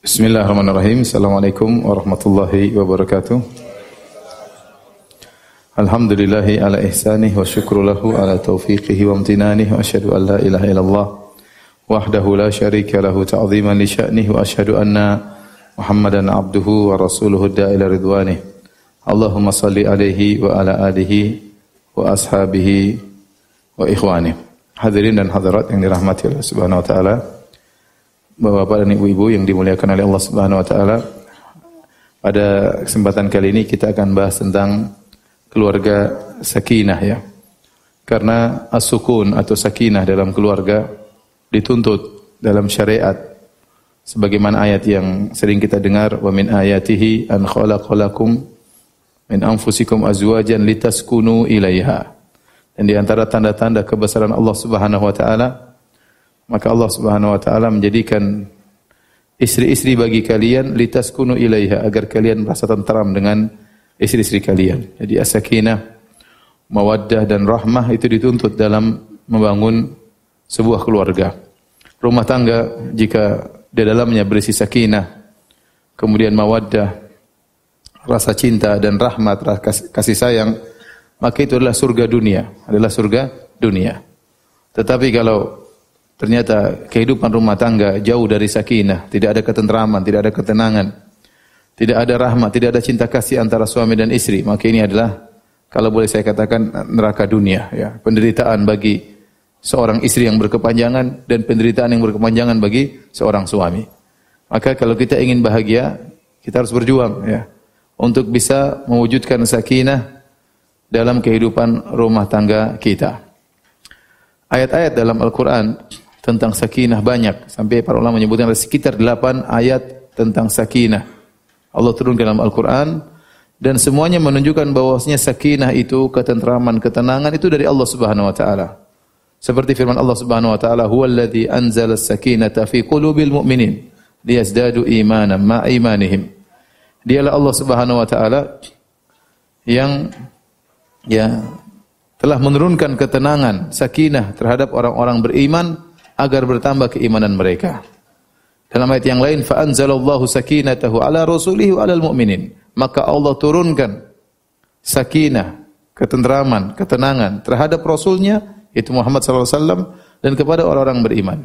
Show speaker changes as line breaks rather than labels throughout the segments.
Bismillahirrahmanirrahim. Assalamualaikum warahmatullahi wabarakatuh. Alhamdulillahi ala ihsanih wa syukru ala taufiqihi wa amtinanih wa asyhadu an la ilaha illallah wahdahu la syarika lahu ta'ziman li sya'nih wa asyhadu anna Muhammadan abduhu wa rasuluhu da'ila ridwanih. Allahumma salli alaihi wa ala alihi wa ashabihi wa ikhwanih. Hadirin dan hadirat yang dirahmati Allah Subhanahu wa taala. Bapak-bapak dan ibu-ibu yang dimuliakan oleh Allah Subhanahu wa taala. Pada kesempatan kali ini kita akan bahas tentang keluarga sakinah ya. Karena as-sukun atau sakinah dalam keluarga dituntut dalam syariat sebagaimana ayat yang sering kita dengar wa min ayatihi an khalaqalakum min anfusikum azwajan litaskunu ilaiha. Dan di antara tanda-tanda kebesaran Allah Subhanahu wa taala maka Allah Subhanahu wa taala menjadikan istri-istri bagi kalian litaskunu ilaiha agar kalian merasa tentram dengan istri-istri kalian. Jadi as-sakinah, mawaddah dan rahmah itu dituntut dalam membangun sebuah keluarga. Rumah tangga jika di dalamnya berisi sakinah, kemudian mawaddah, rasa cinta dan rahmat, kasih sayang, maka itu adalah surga dunia, adalah surga dunia. Tetapi kalau Ternyata kehidupan rumah tangga jauh dari sakinah, tidak ada ketentraman, tidak ada ketenangan, tidak ada rahmat, tidak ada cinta kasih antara suami dan istri. Maka ini adalah kalau boleh saya katakan neraka dunia, ya, penderitaan bagi seorang istri yang berkepanjangan dan penderitaan yang berkepanjangan bagi seorang suami. Maka kalau kita ingin bahagia, kita harus berjuang ya untuk bisa mewujudkan sakinah dalam kehidupan rumah tangga kita. Ayat-ayat dalam Al-Qur'an tentang sakinah banyak sampai para ulama menyebutkan ada sekitar 8 ayat tentang sakinah. Allah turunkan dalam Al-Qur'an dan semuanya menunjukkan bahwasanya sakinah itu ketentraman, ketenangan itu dari Allah Subhanahu wa taala. Seperti firman Allah Subhanahu wa taala, "Huwallazi anzala as-sakinata fi qulubil mu'minin liyazdadu imanan ma imanihim." Dialah Allah Subhanahu wa taala yang ya telah menurunkan ketenangan, sakinah terhadap orang-orang beriman agar bertambah keimanan mereka. Dalam ayat yang lain, fa anzalallahu sakinatahu ala rasulihi wa alal mu'minin. Maka Allah turunkan sakinah, ketentraman, ketenangan terhadap rasulnya itu Muhammad wasallam dan kepada orang-orang beriman.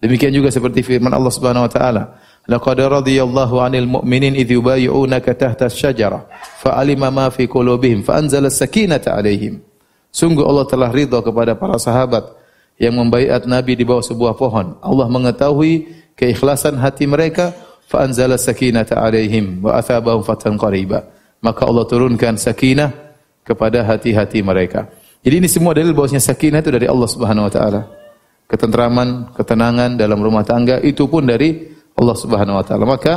Demikian juga seperti firman Allah Subhanahu wa taala, "Laqad radiyallahu 'anil mu'minin idh yubayyi'unaka tahta asy-syajarah, fa'alima ma fi qulubihim fa anzala as-sakinata 'alaihim." Sungguh Allah telah ridha kepada para sahabat yang membaiat Nabi di bawah sebuah pohon. Allah mengetahui keikhlasan hati mereka, fa anzala sakinata alaihim wa athabahum fathan qariba. Maka Allah turunkan sakinah kepada hati-hati mereka. Jadi ini semua dalil bahwasanya sakinah itu dari Allah Subhanahu wa taala. Ketentraman, ketenangan dalam rumah tangga itu pun dari Allah Subhanahu wa taala. Maka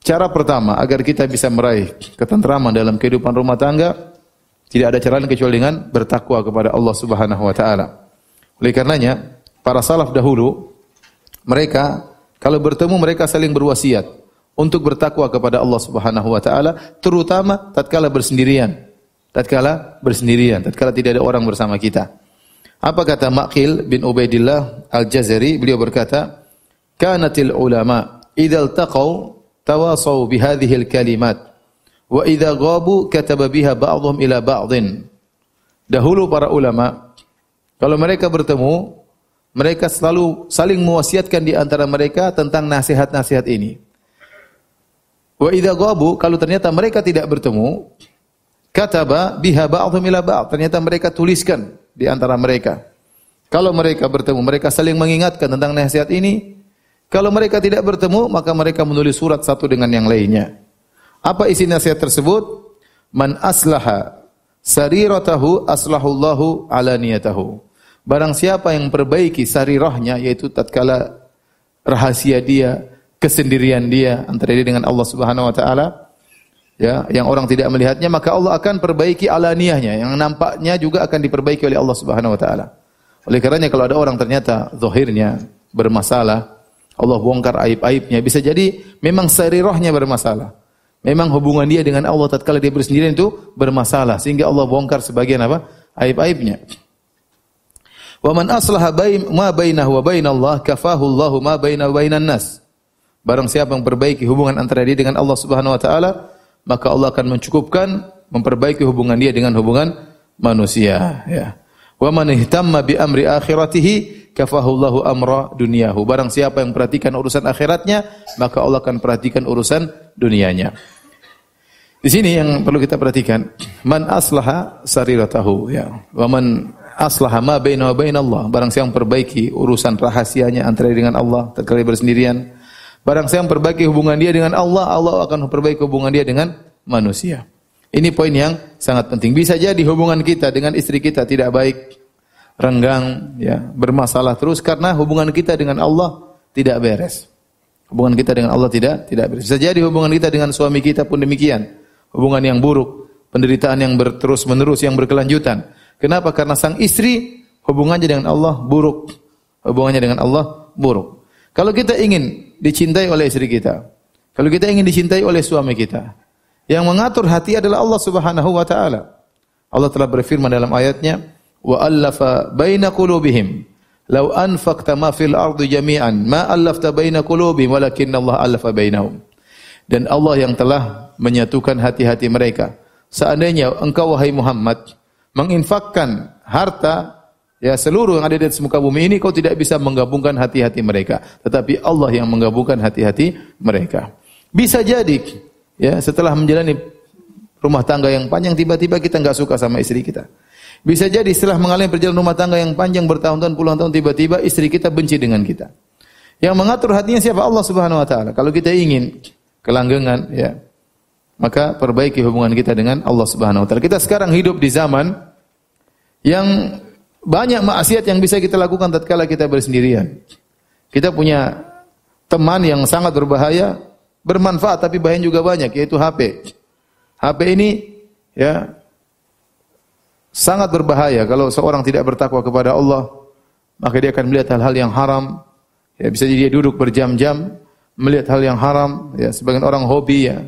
cara pertama agar kita bisa meraih ketentraman dalam kehidupan rumah tangga tidak ada cara lain kecuali dengan bertakwa kepada Allah Subhanahu wa taala. Oleh karenanya, para salaf dahulu mereka kalau bertemu mereka saling berwasiat untuk bertakwa kepada Allah Subhanahu wa taala, terutama tatkala bersendirian. Tatkala bersendirian, tatkala tidak ada orang bersama kita. Apa kata Maqil bin Ubaidillah Al-Jazari? Beliau berkata, "Kanatil ulama idza iltaqau tawasaw bihadhihi al-kalimat Wa idza ghabu kataba biha ba'dhum ila ba'dhin. Dahulu para ulama kalau mereka bertemu, mereka selalu saling mewasiatkan di antara mereka tentang nasihat-nasihat ini. Wa idza ghabu kalau ternyata mereka tidak bertemu, kataba biha ba'dhum ila ba'd. Ternyata mereka tuliskan di antara mereka. Kalau mereka bertemu, mereka saling mengingatkan tentang nasihat ini. Kalau mereka tidak bertemu, maka mereka menulis surat satu dengan yang lainnya. Apa isi nasihat tersebut? Man aslaha sariratahu aslahullahu alaniyatahu. Barang siapa yang perbaiki sarirahnya yaitu tatkala rahasia dia, kesendirian dia antara dia dengan Allah Subhanahu wa taala, ya, yang orang tidak melihatnya, maka Allah akan perbaiki alaniyahnya, yang nampaknya juga akan diperbaiki oleh Allah Subhanahu wa taala. Oleh karenanya kalau ada orang ternyata zahirnya bermasalah, Allah bongkar aib-aibnya, bisa jadi memang sarirahnya bermasalah. Memang hubungan dia dengan Allah tatkala dia bersendirian itu bermasalah sehingga Allah bongkar sebagian apa? aib-aibnya. Wa man aslaha bain ma bainahu wa bainallah kafahu Allah ma bainahu bainan nas. Barang siapa yang perbaiki hubungan antara dia dengan Allah Subhanahu wa taala, maka Allah akan mencukupkan memperbaiki hubungan dia dengan hubungan manusia, ya. Wa man ihtamma bi amri akhiratihi kafahullahu amra dunyahu. Barang siapa yang perhatikan urusan akhiratnya, maka Allah akan perhatikan urusan dunianya. Di sini yang perlu kita perhatikan, man aslaha sariratahu ya. Wa man aslaha ma baina wa baina Allah. Barang siapa perbaiki urusan rahasianya antara dengan Allah tatkala bersendirian. Barang siapa perbaiki hubungan dia dengan Allah, Allah akan perbaiki hubungan dia dengan manusia. Ini poin yang sangat penting. Bisa jadi hubungan kita dengan istri kita tidak baik, renggang, ya, bermasalah terus karena hubungan kita dengan Allah tidak beres. Hubungan kita dengan Allah tidak tidak beres. Bisa jadi hubungan kita dengan suami kita pun demikian. Hubungan yang buruk, penderitaan yang berterus menerus yang berkelanjutan. Kenapa? Karena sang istri hubungannya dengan Allah buruk. Hubungannya dengan Allah buruk. Kalau kita ingin dicintai oleh istri kita, kalau kita ingin dicintai oleh suami kita, yang mengatur hati adalah Allah Subhanahu wa taala. Allah telah berfirman dalam ayatnya, "Wa allafa baina qulubihim." Lau anfaqta ma fil ardi jami'an ma allafta baina qulubihim walakin Allah allafa bainahum. Dan Allah yang telah menyatukan hati-hati mereka. Seandainya engkau wahai Muhammad menginfakkan harta ya seluruh yang ada di atas muka bumi ini kau tidak bisa menggabungkan hati-hati mereka, tetapi Allah yang menggabungkan hati-hati mereka. Bisa jadi Ya, setelah menjalani rumah tangga yang panjang tiba-tiba kita nggak suka sama istri kita. Bisa jadi setelah mengalami perjalanan rumah tangga yang panjang bertahun-tahun puluhan tahun tiba-tiba istri kita benci dengan kita. Yang mengatur hatinya siapa? Allah Subhanahu wa taala. Kalau kita ingin kelanggengan ya, maka perbaiki hubungan kita dengan Allah Subhanahu wa taala. Kita sekarang hidup di zaman yang banyak maksiat yang bisa kita lakukan tatkala kita bersendirian. Kita punya teman yang sangat berbahaya bermanfaat tapi bahaya juga banyak yaitu HP. HP ini ya sangat berbahaya kalau seorang tidak bertakwa kepada Allah maka dia akan melihat hal-hal yang haram. Ya bisa jadi dia duduk berjam-jam melihat hal yang haram ya sebagian orang hobi ya.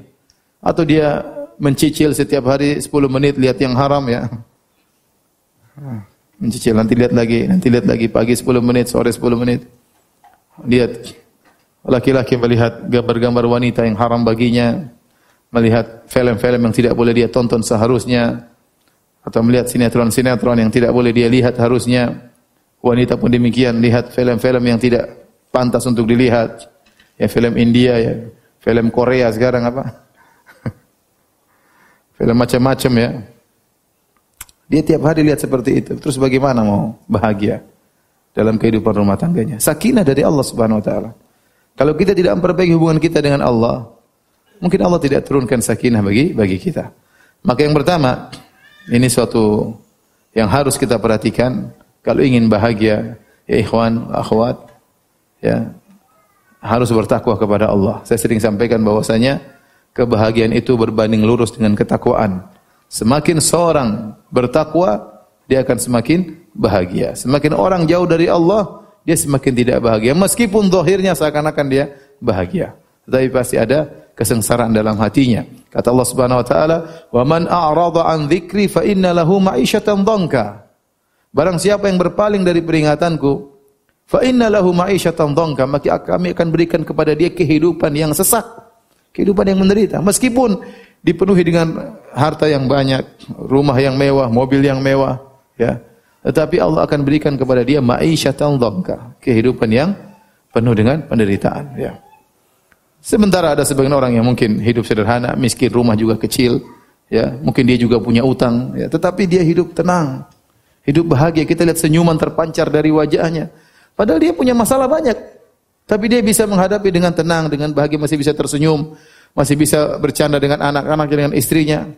Atau dia mencicil setiap hari 10 menit lihat yang haram ya. Mencicil nanti lihat lagi nanti lihat lagi pagi 10 menit sore 10 menit. Lihat Laki-laki melihat gambar-gambar wanita yang haram baginya, melihat film-film yang tidak boleh dia tonton seharusnya, atau melihat sinetron-sinetron yang tidak boleh dia lihat harusnya. Wanita pun demikian, lihat film-film yang tidak pantas untuk dilihat. Ya film India ya, film Korea sekarang apa? film macam-macam ya. Dia tiap hari lihat seperti itu. Terus bagaimana mau bahagia dalam kehidupan rumah tangganya? Sakinah dari Allah Subhanahu wa taala. Kalau kita tidak memperbaiki hubungan kita dengan Allah, mungkin Allah tidak turunkan sakinah bagi bagi kita. Maka yang pertama, ini suatu yang harus kita perhatikan kalau ingin bahagia, ya ikhwan, akhwat, ya harus bertakwa kepada Allah. Saya sering sampaikan bahwasanya kebahagiaan itu berbanding lurus dengan ketakwaan. Semakin seorang bertakwa, dia akan semakin bahagia. Semakin orang jauh dari Allah, dia semakin tidak bahagia. Meskipun zahirnya seakan-akan dia bahagia. Tetapi pasti ada kesengsaraan dalam hatinya. Kata Allah Subhanahu wa taala, "Wa man a'rada an dzikri fa inna lahu ma'isyatan dhanka." Barang siapa yang berpaling dari peringatanku, fa inna lahu ma'isyatan dhanka, maka kami akan berikan kepada dia kehidupan yang sesak, kehidupan yang menderita. Meskipun dipenuhi dengan harta yang banyak, rumah yang mewah, mobil yang mewah, ya. Tetapi Allah akan berikan kepada dia ma'isyatan dhanka, kehidupan yang penuh dengan penderitaan, ya. Sementara ada sebagian orang yang mungkin hidup sederhana, miskin, rumah juga kecil, ya. Mungkin dia juga punya utang, ya. Tetapi dia hidup tenang, hidup bahagia. Kita lihat senyuman terpancar dari wajahnya. Padahal dia punya masalah banyak. Tapi dia bisa menghadapi dengan tenang, dengan bahagia, masih bisa tersenyum, masih bisa bercanda dengan anak-anaknya, dengan istrinya.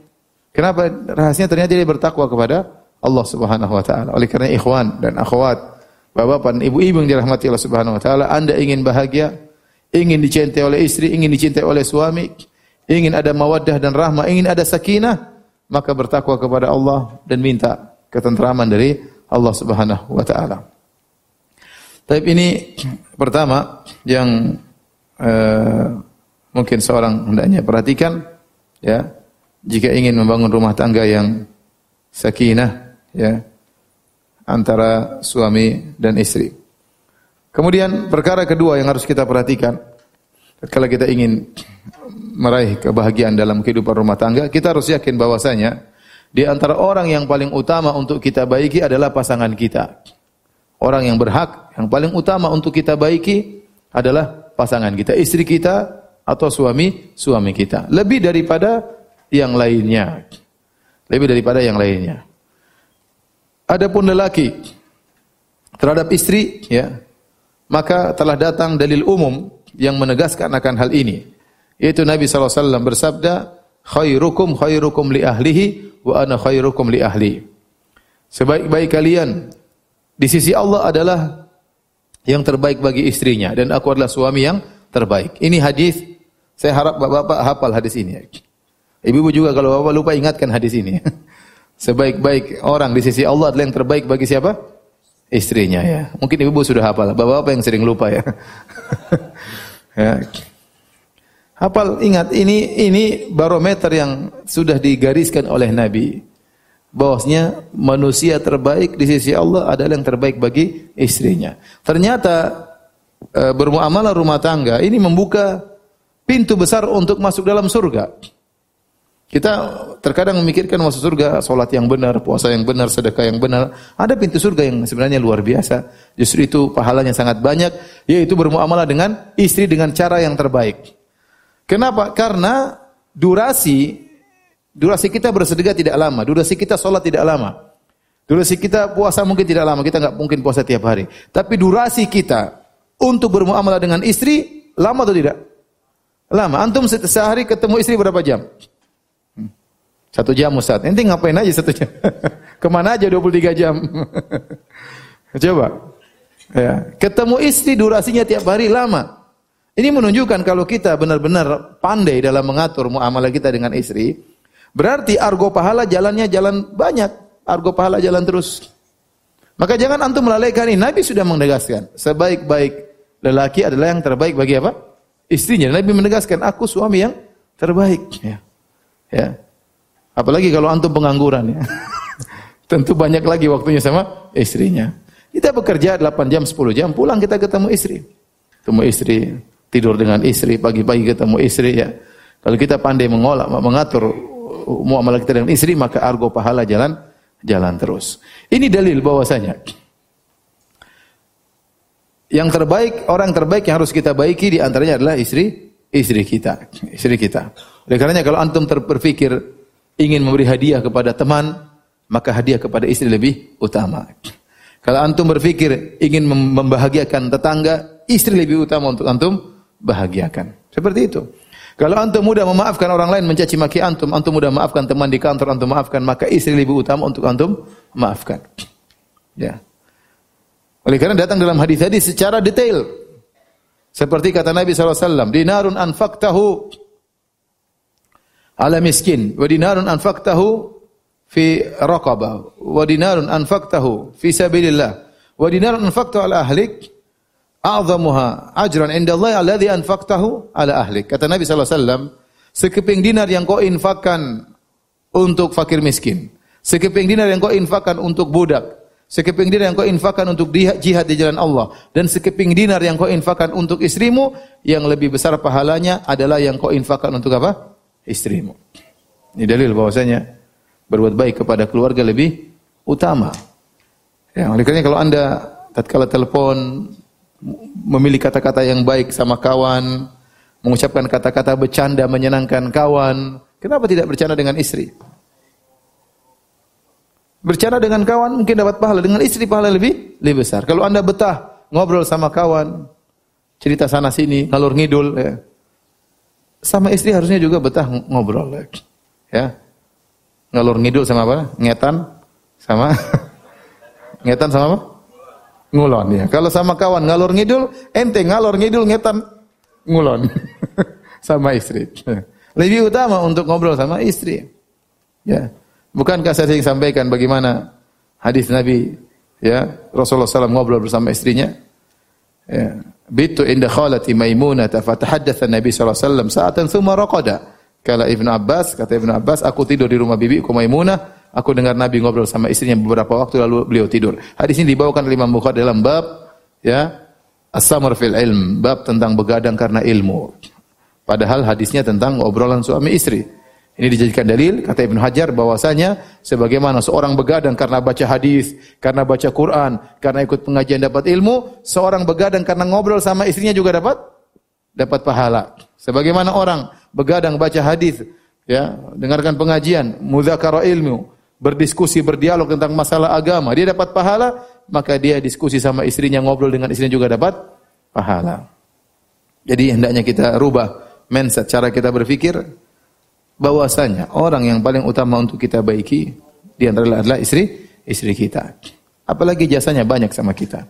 Kenapa? Rahasianya ternyata dia bertakwa kepada Allah Subhanahu wa taala. Oleh karena ikhwan dan akhwat, bapak-bapak dan ibu-ibu yang dirahmati Allah Subhanahu wa taala, Anda ingin bahagia, ingin dicintai oleh istri, ingin dicintai oleh suami, ingin ada mawaddah dan rahmah, ingin ada sakinah, maka bertakwa kepada Allah dan minta ketentraman dari Allah Subhanahu wa taala. Tapi ini pertama yang uh, mungkin seorang hendaknya perhatikan ya jika ingin membangun rumah tangga yang sakinah ya antara suami dan istri. Kemudian perkara kedua yang harus kita perhatikan Kalau kita ingin meraih kebahagiaan dalam kehidupan rumah tangga, kita harus yakin bahwasanya di antara orang yang paling utama untuk kita baiki adalah pasangan kita. Orang yang berhak yang paling utama untuk kita baiki adalah pasangan kita, istri kita atau suami suami kita. Lebih daripada yang lainnya. Lebih daripada yang lainnya. Adapun lelaki terhadap istri ya, maka telah datang dalil umum yang menegaskan akan hal ini. Yaitu Nabi SAW bersabda, khairukum khairukum li ahlihi wa ana khairukum li ahli. Sebaik-baik kalian di sisi Allah adalah yang terbaik bagi istrinya dan aku adalah suami yang terbaik. Ini hadis saya harap Bapak-bapak hafal hadis ini. Ibu-ibu juga kalau Bapak lupa ingatkan hadis ini. Sebaik-baik orang di sisi Allah adalah yang terbaik bagi siapa? Istrinya ya. Mungkin ibu-ibu sudah hafal. Bapak-bapak yang sering lupa ya. ya. Hafal ingat ini ini barometer yang sudah digariskan oleh Nabi. Bahwasanya manusia terbaik di sisi Allah adalah yang terbaik bagi istrinya. Ternyata e, bermuamalah rumah tangga ini membuka pintu besar untuk masuk dalam surga. Kita terkadang memikirkan masuk surga, solat yang benar, puasa yang benar, sedekah yang benar. Ada pintu surga yang sebenarnya luar biasa. Justru itu pahalanya sangat banyak, yaitu bermuamalah dengan istri dengan cara yang terbaik. Kenapa? Karena durasi durasi kita bersedekah tidak lama, durasi kita sholat tidak lama. Durasi kita puasa mungkin tidak lama, kita nggak mungkin puasa tiap hari. Tapi durasi kita untuk bermuamalah dengan istri lama atau tidak? Lama. Antum sehari ketemu istri berapa jam? Satu jam Ustaz. Nanti ngapain aja satu jam? Ke mana aja 23 jam? Coba. Ya. Ketemu istri durasinya tiap hari lama. Ini menunjukkan kalau kita benar-benar pandai dalam mengatur muamalah kita dengan istri, berarti argo pahala jalannya jalan banyak, argo pahala jalan terus. Maka jangan antum melalaikan ini. Nabi sudah menegaskan, sebaik-baik lelaki adalah yang terbaik bagi apa? Istrinya. Nabi menegaskan, aku suami yang terbaik. Ya. ya. Apalagi kalau antum pengangguran ya. Tentu banyak lagi waktunya sama istrinya. Kita bekerja 8 jam, 10 jam, pulang kita ketemu istri. Ketemu istri, tidur dengan istri, pagi-pagi ketemu istri ya. Kalau kita pandai mengolah, mengatur muamalah kita dengan istri, maka argo pahala jalan jalan terus. Ini dalil bahwasanya yang terbaik, orang terbaik yang harus kita baiki di antaranya adalah istri istri kita, istri kita. Oleh karenanya kalau antum berpikir ingin memberi hadiah kepada teman, maka hadiah kepada istri lebih utama. Kalau antum berpikir ingin membahagiakan tetangga, istri lebih utama untuk antum bahagiakan. Seperti itu. Kalau antum mudah memaafkan orang lain mencaci maki antum, antum mudah maafkan teman di kantor, antum maafkan, maka istri lebih utama untuk antum maafkan. Ya. Oleh karena datang dalam hadis tadi secara detail. Seperti kata Nabi SAW, dinarun anfaktahu ala miskin, wa dinarun anfaktahu fi raqabah, wa dinarun anfaktahu fi sabilillah, wa dinarun anfaktahu ala ahlik, a'zamuha ajran indallahi alladhi anfaqtahu ala ahlik. Kata Nabi sallallahu alaihi wasallam, sekeping dinar yang kau infakkan untuk fakir miskin, sekeping dinar yang kau infakkan untuk budak, sekeping dinar yang kau infakkan untuk jihad di jalan Allah, dan sekeping dinar yang kau infakkan untuk istrimu, yang lebih besar pahalanya adalah yang kau infakkan untuk apa? Istrimu. Ini dalil bahwasanya berbuat baik kepada keluarga lebih utama. Ya, oleh karena kalau Anda tatkala telepon memilih kata-kata yang baik sama kawan, mengucapkan kata-kata bercanda menyenangkan kawan. Kenapa tidak bercanda dengan istri? Bercanda dengan kawan mungkin dapat pahala, dengan istri pahala lebih lebih besar. Kalau Anda betah ngobrol sama kawan, cerita sana sini, ngalur ngidul ya. Sama istri harusnya juga betah ngobrol ya. ya. Ngalur ngidul sama apa? Ngetan sama ngetan sama apa? ngulon ya. Kalau sama kawan ngalor ngidul, ente ngalor ngidul ngetan ngulon sama istri. Lebih utama untuk ngobrol sama istri. Ya. Bukankah saya sering sampaikan bagaimana hadis Nabi ya Rasulullah SAW ngobrol bersama istrinya? Ya. Bitu inda khalati Maimunah fatahaddatsa Nabi sallallahu alaihi wasallam sa'atan thumma raqada. Kala Ibnu Abbas, kata Ibnu Abbas, aku tidur di rumah bibiku Maimunah, Aku dengar Nabi ngobrol sama istrinya beberapa waktu lalu beliau tidur. Hadis ini dibawakan oleh Imam Bukhari dalam bab ya As-samar fil ilm, bab tentang begadang karena ilmu. Padahal hadisnya tentang obrolan suami istri. Ini dijadikan dalil kata Ibnu Hajar bahwasanya sebagaimana seorang begadang karena baca hadis, karena baca Quran, karena ikut pengajian dapat ilmu, seorang begadang karena ngobrol sama istrinya juga dapat dapat pahala. Sebagaimana orang begadang baca hadis, ya, dengarkan pengajian, mudzakara ilmu, berdiskusi, berdialog tentang masalah agama, dia dapat pahala, maka dia diskusi sama istrinya, ngobrol dengan istrinya juga dapat pahala. Jadi hendaknya kita rubah mindset cara kita berpikir bahwasanya orang yang paling utama untuk kita baiki di antara adalah istri istri kita. Apalagi jasanya banyak sama kita.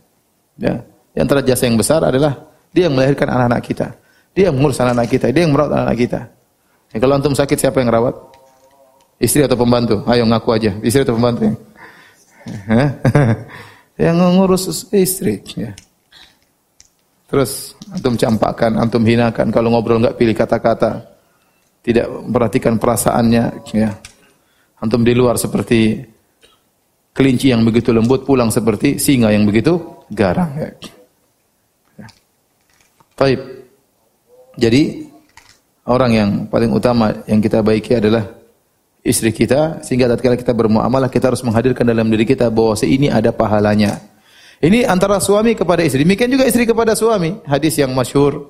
Ya. Di antara jasa yang besar adalah dia yang melahirkan anak-anak kita. Dia yang mengurus anak-anak kita, dia yang merawat anak-anak kita. Ya, kalau antum sakit siapa yang rawat? Istri atau pembantu? Ayo ngaku aja. Istri atau pembantu? yang ngurus istri. Ya. Terus antum campakkan, antum hinakan. Kalau ngobrol nggak pilih kata-kata tidak memperhatikan perasaannya ya. Antum di luar seperti kelinci yang begitu lembut pulang seperti singa yang begitu garang ya. ya. Jadi orang yang paling utama yang kita baiki adalah istri kita sehingga tatkala kita bermuamalah kita harus menghadirkan dalam diri kita bahwa ini ada pahalanya. Ini antara suami kepada istri. Demikian juga istri kepada suami. Hadis yang masyhur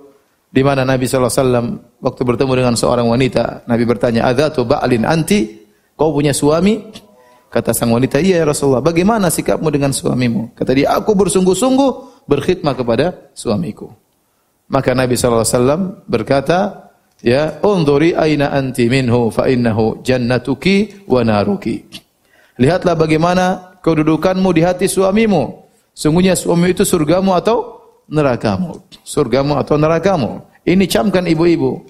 di mana Nabi SAW waktu bertemu dengan seorang wanita, Nabi bertanya, Adatu ba'lin anti? Kau punya suami? Kata sang wanita, iya ya Rasulullah. Bagaimana sikapmu dengan suamimu? Kata dia, aku bersungguh-sungguh berkhidmat kepada suamiku. Maka Nabi SAW berkata, Ya, unduri aina anti minhu fa jannatuki wa naruki. Lihatlah bagaimana kedudukanmu di hati suamimu. Sungguhnya suami itu surgamu atau nerakamu. Surgamu atau nerakamu. Ini camkan ibu-ibu.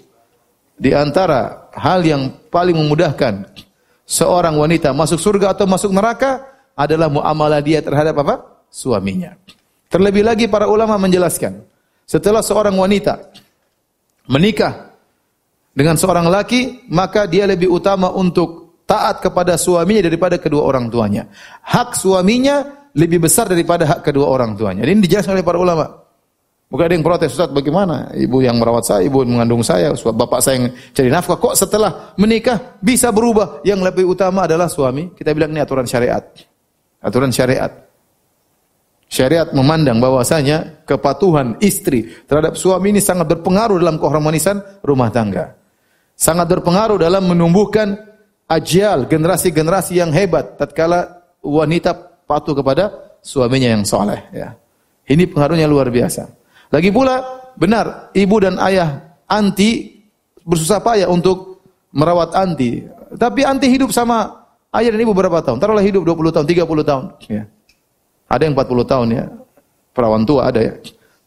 Di antara hal yang paling memudahkan seorang wanita masuk surga atau masuk neraka adalah muamalah dia terhadap apa? Suaminya. Terlebih lagi para ulama menjelaskan, setelah seorang wanita menikah dengan seorang laki, maka dia lebih utama untuk taat kepada suaminya daripada kedua orang tuanya. Hak suaminya lebih besar daripada hak kedua orang tuanya. Ini dijelaskan oleh para ulama. Bukan ada yang protes, Ustaz bagaimana? Ibu yang merawat saya, ibu yang mengandung saya, bapak saya yang cari nafkah. Kok setelah menikah bisa berubah? Yang lebih utama adalah suami. Kita bilang ini aturan syariat. Aturan syariat. Syariat memandang bahwasanya kepatuhan istri terhadap suami ini sangat berpengaruh dalam keharmonisan rumah tangga. Sangat berpengaruh dalam menumbuhkan ajal, generasi-generasi yang hebat tatkala wanita patuh kepada suaminya yang soleh. Ya. Ini pengaruhnya luar biasa. Lagi pula benar ibu dan ayah anti bersusah payah untuk merawat anti. Tapi anti hidup sama ayah dan ibu berapa tahun? Taruhlah hidup 20 tahun, 30 tahun. Ya. Ada yang 40 tahun ya. Perawan tua ada ya.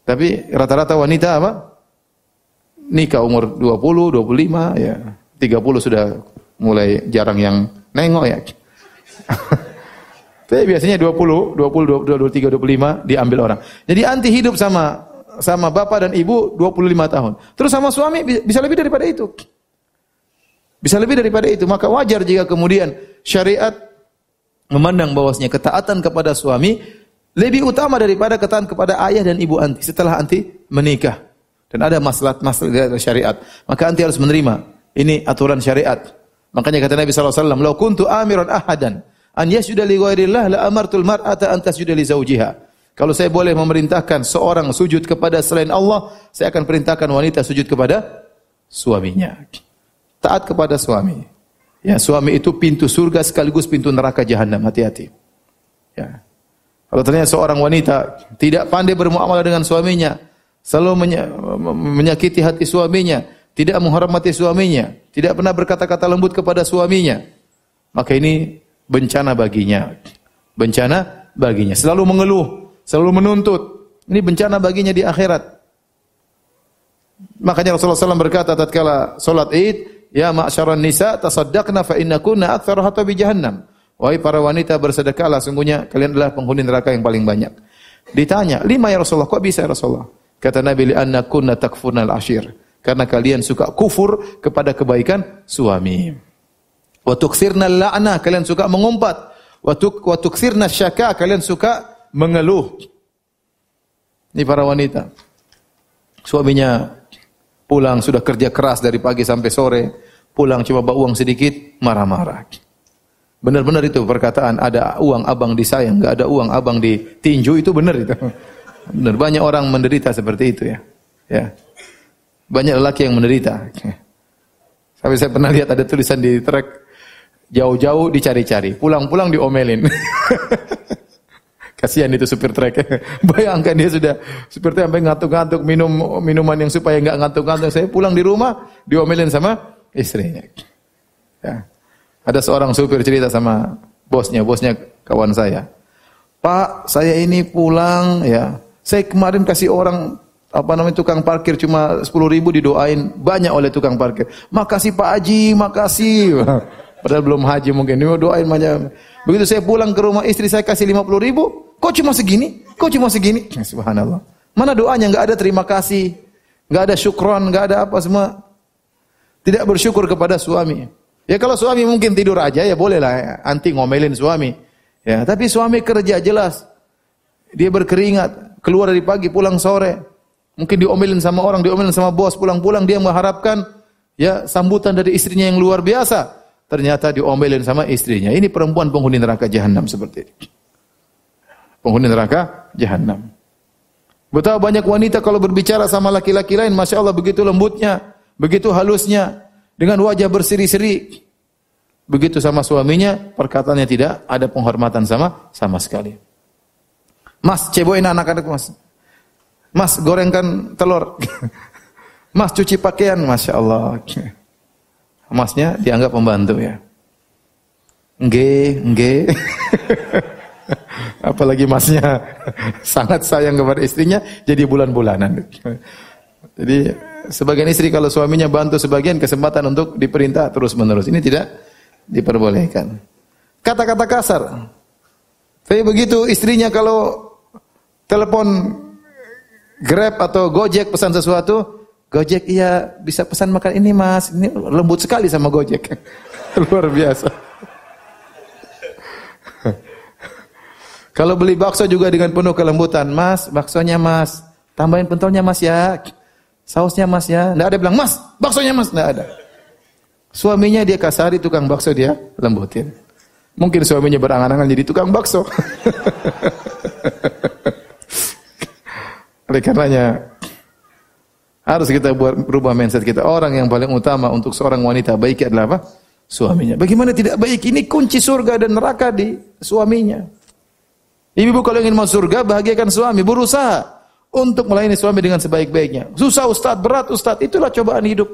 Tapi rata-rata wanita apa? Nikah umur 20, 25 ya. 30 sudah mulai jarang yang nengok ya. Tapi biasanya 20, 20, 22, 23, 25 diambil orang. Jadi anti hidup sama sama bapak dan ibu 25 tahun. Terus sama suami bisa lebih daripada itu. Bisa lebih daripada itu. Maka wajar jika kemudian syariat memandang bahwasanya ketaatan kepada suami lebih utama daripada ketaatan kepada ayah dan ibu anti setelah anti menikah. Dan ada masalah-masalah syariat. Maka anti harus menerima. Ini aturan syariat. Makanya kata Nabi SAW, Lau kuntu amiran ahadan, an yasjuda li ghairillah la amartul mar'ata an tasjuda li zawjiha. Kalau saya boleh memerintahkan seorang sujud kepada selain Allah, saya akan perintahkan wanita sujud kepada suaminya. Taat kepada suami. Ya, suami itu pintu surga sekaligus pintu neraka jahanam. Hati-hati. Ya. Kalau ternyata seorang wanita tidak pandai bermuamalah dengan suaminya, selalu menyakiti hati suaminya, tidak menghormati suaminya, tidak pernah berkata-kata lembut kepada suaminya, maka ini bencana baginya. Bencana baginya. Selalu mengeluh, selalu menuntut. Ini bencana baginya di akhirat. Makanya Rasulullah SAW berkata tatkala salat Id, "Ya ma'syaran nisa, tasaddaqna fa innakunna aktsaru hatta bi jahannam." Wahai para wanita bersedekahlah sungguhnya kalian adalah penghuni neraka yang paling banyak. Ditanya, "Lima ya Rasulullah?" Kok bisa ya Rasulullah? Kata Nabi, "Li'anna kunna takfurnal ashir." Karena kalian suka kufur kepada kebaikan suami. Wa tukthirna la'na, kalian suka mengumpat. Wa tukthirna syaka, kalian suka mengeluh. Ini para wanita. Suaminya pulang sudah kerja keras dari pagi sampai sore, pulang cuma bawa uang sedikit, marah-marah. Benar-benar itu perkataan ada uang abang disayang, nggak ada uang abang ditinju itu benar itu. Benar banyak orang menderita seperti itu ya. Ya. Banyak lelaki yang menderita. Tapi saya pernah lihat ada tulisan di trek jauh-jauh dicari-cari, pulang-pulang diomelin. Kasihan itu supir trek. Bayangkan dia sudah seperti sampai ngantuk-ngantuk minum minuman yang supaya nggak ngantuk-ngantuk. Saya pulang di rumah diomelin sama istrinya. Ya. Ada seorang supir cerita sama bosnya, bosnya kawan saya. Pak, saya ini pulang ya. Saya kemarin kasih orang apa namanya tukang parkir cuma 10 ribu didoain banyak oleh tukang parkir. Makasih Pak Haji, makasih. Padahal belum haji mungkin. Dia doain banyak. Begitu saya pulang ke rumah istri saya kasih 50 ribu. Kok cuma segini? Kok cuma segini? Subhanallah. Mana doanya? Enggak ada terima kasih. Enggak ada syukron, enggak ada apa semua. Tidak bersyukur kepada suami. Ya kalau suami mungkin tidur aja ya boleh lah ya. anti ngomelin suami. Ya, tapi suami kerja jelas. Dia berkeringat, keluar dari pagi pulang sore. Mungkin diomelin sama orang, diomelin sama bos, pulang-pulang dia mengharapkan ya sambutan dari istrinya yang luar biasa. Ternyata diomelin sama istrinya. Ini perempuan penghuni neraka jahanam seperti ini. Penghuni neraka jahanam. Betapa banyak wanita kalau berbicara sama laki-laki lain, masya Allah begitu lembutnya, begitu halusnya, dengan wajah berseri-seri. Begitu sama suaminya, perkataannya tidak ada penghormatan sama sama sekali. Mas, ceboin anak-anak mas. Mas, gorengkan telur. mas, cuci pakaian. Masya Allah. Masnya dianggap pembantu ya. Nge, nge. Apalagi masnya sangat sayang kepada istrinya, jadi bulan-bulanan. Jadi sebagian istri kalau suaminya bantu sebagian kesempatan untuk diperintah terus menerus. Ini tidak diperbolehkan. Kata-kata kasar. Tapi begitu istrinya kalau telepon Grab atau Gojek pesan sesuatu, Gojek iya bisa pesan makan ini mas, ini lembut sekali sama Gojek. Luar biasa. Kalau beli bakso juga dengan penuh kelembutan, mas, baksonya mas, tambahin pentolnya mas ya. Sausnya mas ya. Tidak ada bilang, mas, baksonya mas. Tidak ada. Suaminya dia kasari, tukang bakso dia lembutin. Mungkin suaminya berangan-angan jadi tukang bakso. Oleh karenanya, harus kita buat berubah mindset kita. Orang yang paling utama untuk seorang wanita baik adalah apa? Suaminya. Bagaimana tidak baik? Ini kunci surga dan neraka di suaminya. Ibu kalau ingin masuk surga, bahagiakan suami. Berusaha untuk melayani suami dengan sebaik-baiknya. Susah Ustaz, berat Ustaz, itulah cobaan hidup.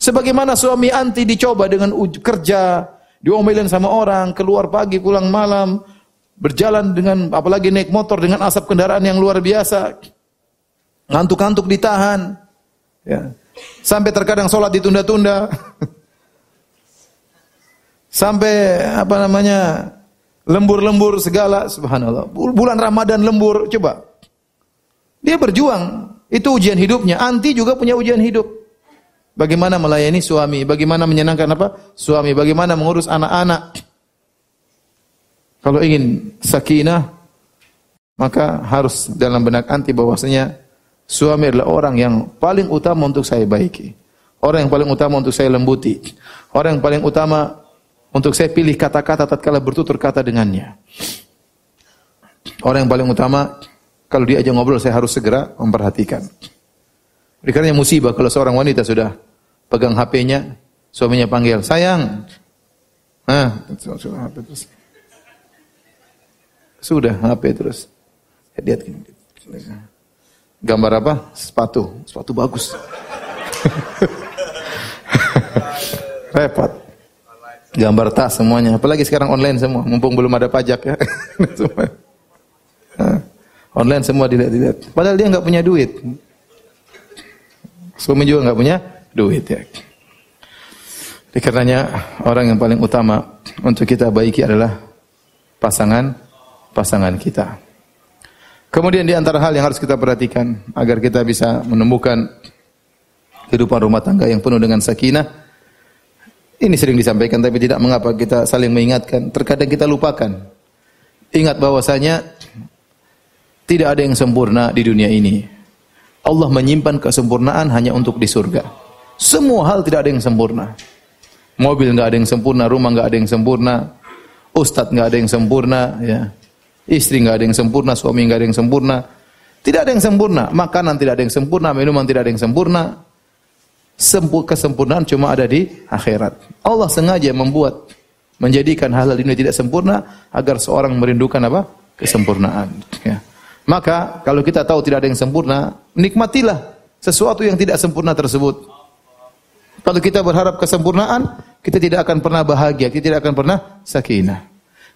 Sebagaimana suami anti dicoba dengan kerja, diomelin sama orang, keluar pagi, pulang malam, berjalan dengan apalagi naik motor dengan asap kendaraan yang luar biasa. Ngantuk-ngantuk ditahan. Ya. Sampai terkadang sholat ditunda-tunda. Sampai apa namanya lembur-lembur segala subhanallah. Bulan Ramadan lembur, coba dia berjuang. Itu ujian hidupnya. Anti juga punya ujian hidup. Bagaimana melayani suami, bagaimana menyenangkan apa? Suami, bagaimana mengurus anak-anak. Kalau ingin sakinah, maka harus dalam benak anti bahwasanya suami adalah orang yang paling utama untuk saya baiki. Orang yang paling utama untuk saya lembuti. Orang yang paling utama untuk saya pilih kata-kata tatkala bertutur kata dengannya. Orang yang paling utama kalau dia aja ngobrol saya harus segera memperhatikan. Karena musibah kalau seorang wanita sudah pegang HP-nya, suaminya panggil, "Sayang." Nah, HP terus. Sudah HP terus. Lihat gini. Gambar apa? Sepatu. Sepatu bagus. Repot. Gambar tas semuanya. Apalagi sekarang online semua. Mumpung belum ada pajak ya. Online semua dilihat-lihat. Padahal dia nggak punya duit. Suami juga nggak punya duit ya. Dikarenanya orang yang paling utama untuk kita baiki adalah pasangan pasangan kita. Kemudian di antara hal yang harus kita perhatikan agar kita bisa menemukan kehidupan rumah tangga yang penuh dengan sakinah. Ini sering disampaikan tapi tidak mengapa kita saling mengingatkan. Terkadang kita lupakan. Ingat bahwasanya tidak ada yang sempurna di dunia ini. Allah menyimpan kesempurnaan hanya untuk di surga. Semua hal tidak ada yang sempurna. Mobil nggak ada yang sempurna, rumah nggak ada yang sempurna, ustadz nggak ada yang sempurna, ya. istri nggak ada yang sempurna, suami nggak ada yang sempurna. Tidak ada yang sempurna, makanan tidak ada yang sempurna, minuman tidak ada yang sempurna. Sempu, kesempurnaan cuma ada di akhirat. Allah sengaja membuat menjadikan hal-hal ini tidak sempurna agar seorang merindukan apa? kesempurnaan. Ya. Maka kalau kita tahu tidak ada yang sempurna, nikmatilah sesuatu yang tidak sempurna tersebut. Kalau kita berharap kesempurnaan, kita tidak akan pernah bahagia, kita tidak akan pernah sakinah.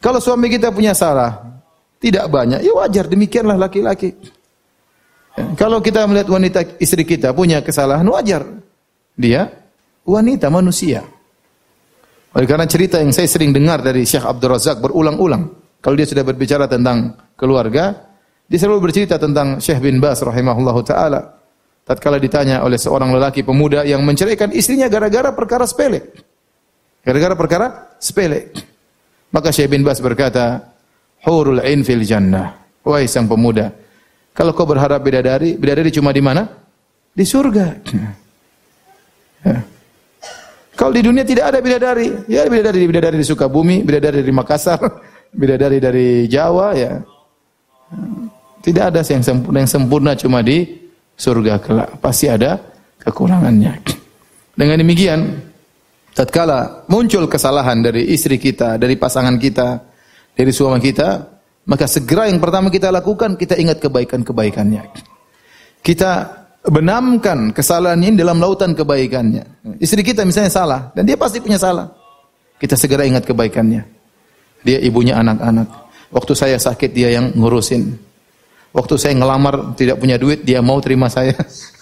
Kalau suami kita punya salah, tidak banyak, ya wajar demikianlah laki-laki. Ya, kalau kita melihat wanita istri kita punya kesalahan, wajar. Dia wanita manusia. Oleh karena cerita yang saya sering dengar dari Syekh Abdul Razak berulang-ulang, kalau dia sudah berbicara tentang keluarga, dia selalu bercerita tentang Syekh bin Bas rahimahullahu taala. Tatkala ditanya oleh seorang lelaki pemuda yang menceraikan istrinya gara-gara perkara sepele. Gara-gara perkara sepele. Maka Syekh bin Bas berkata, "Hurul ain fil jannah." Wahai sang pemuda, kalau kau berharap bidadari, bidadari cuma di mana? Di surga. Ya. Kalau di dunia tidak ada bidadari, ya bidadari bidadari di Sukabumi, bidadari di Makassar, bidadari dari Jawa ya. Tidak ada yang sempurna, yang sempurna cuma di surga kelak. Pasti ada kekurangannya. Dengan demikian, tatkala muncul kesalahan dari istri kita, dari pasangan kita, dari suami kita, maka segera yang pertama kita lakukan, kita ingat kebaikan-kebaikannya. Kita benamkan kesalahan ini dalam lautan kebaikannya. Istri kita misalnya salah, dan dia pasti punya salah. Kita segera ingat kebaikannya. Dia ibunya anak-anak. Waktu saya sakit dia yang ngurusin. Waktu saya ngelamar tidak punya duit, dia mau terima saya.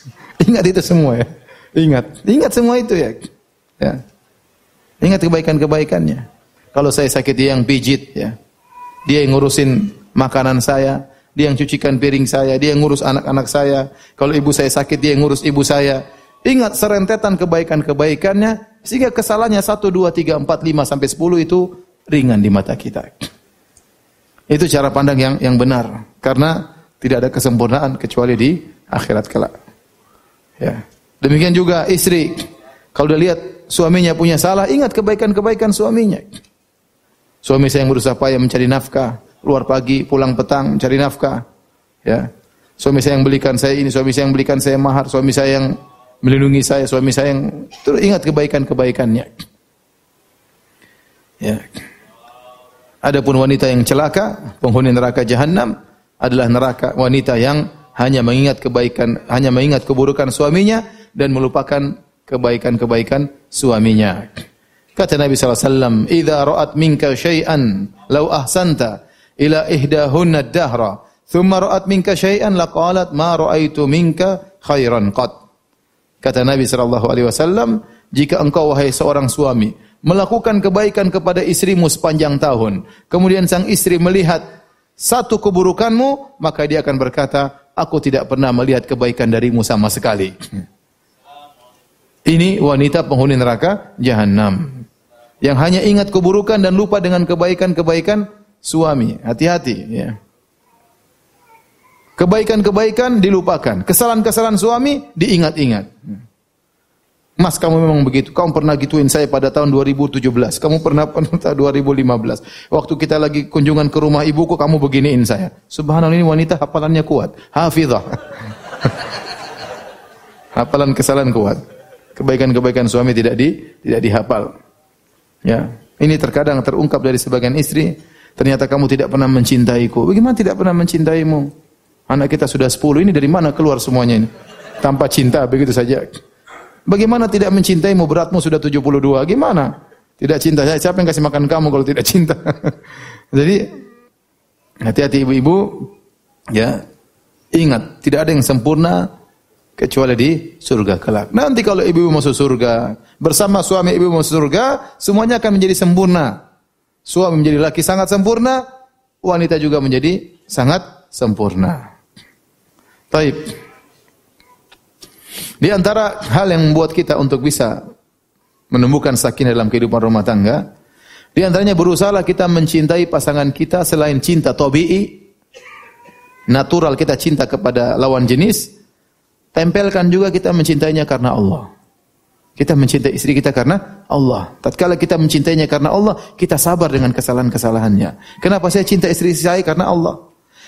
Ingat itu semua ya. Ingat. Ingat semua itu ya. ya. Ingat kebaikan-kebaikannya. Kalau saya sakit dia yang pijit ya. Dia yang ngurusin makanan saya, dia yang cucikan piring saya, dia yang ngurus anak-anak saya. Kalau ibu saya sakit, dia yang ngurus ibu saya. Ingat serentetan kebaikan-kebaikannya sehingga kesalahannya 1 2 3 4 5 sampai 10 itu ringan di mata kita. Itu cara pandang yang yang benar karena tidak ada kesempurnaan kecuali di akhirat kelak. Ya. Demikian juga istri. Kalau dia lihat suaminya punya salah, ingat kebaikan-kebaikan suaminya. Suami saya yang berusaha payah mencari nafkah, keluar pagi, pulang petang mencari nafkah. Ya. Suami saya yang belikan saya ini, suami saya yang belikan saya mahar, suami saya yang melindungi saya, suami saya yang terus ingat kebaikan-kebaikannya. Ya. Adapun wanita yang celaka, penghuni neraka jahanam, adalah neraka wanita yang hanya mengingat kebaikan, hanya mengingat keburukan suaminya dan melupakan kebaikan-kebaikan suaminya. Kata Nabi SAW, "Idza ra'at minka syai'an law ahsanta ila ihdahunna ad-dahra, thumma ra'at minka syai'an laqalat ma ra'aitu minka khairan qat." Kata Nabi sallallahu alaihi wasallam, jika engkau wahai seorang suami melakukan kebaikan kepada istrimu sepanjang tahun, kemudian sang istri melihat satu keburukanmu, maka dia akan berkata, aku tidak pernah melihat kebaikan darimu sama sekali. Ini wanita penghuni neraka jahanam. Yang hanya ingat keburukan dan lupa dengan kebaikan-kebaikan suami. Hati-hati ya. Kebaikan-kebaikan dilupakan, kesalahan-kesalahan suami diingat-ingat. Mas kamu memang begitu. Kamu pernah gituin saya pada tahun 2017. Kamu pernah pernah 2015. Waktu kita lagi kunjungan ke rumah ibuku kamu beginiin saya. Subhanallah ini wanita hafalannya kuat. Hafizah. Hafalan kesalahan kuat. Kebaikan-kebaikan suami tidak di tidak dihafal. Ya. Ini terkadang terungkap dari sebagian istri, ternyata kamu tidak pernah mencintaiku. Bagaimana tidak pernah mencintaimu? Anak kita sudah 10, ini dari mana keluar semuanya ini? Tanpa cinta begitu saja. Bagaimana tidak mencintaimu? Beratmu sudah 72. Gimana? Tidak cinta. Siapa yang kasih makan kamu kalau tidak cinta? Jadi hati-hati ibu-ibu ya. Ingat, tidak ada yang sempurna kecuali di surga kelak. Nanti kalau ibu-ibu masuk surga, bersama suami ibu masuk surga, semuanya akan menjadi sempurna. Suami menjadi laki sangat sempurna, wanita juga menjadi sangat sempurna. Taib. Di antara hal yang membuat kita untuk bisa menemukan sakinah dalam kehidupan rumah tangga, di antaranya berusaha kita mencintai pasangan kita selain cinta tabii, natural kita cinta kepada lawan jenis, tempelkan juga kita mencintainya karena Allah. Kita mencintai istri kita karena Allah. Tatkala kita mencintainya karena Allah, kita sabar dengan kesalahan-kesalahannya. Kenapa saya cinta istri saya? Karena Allah.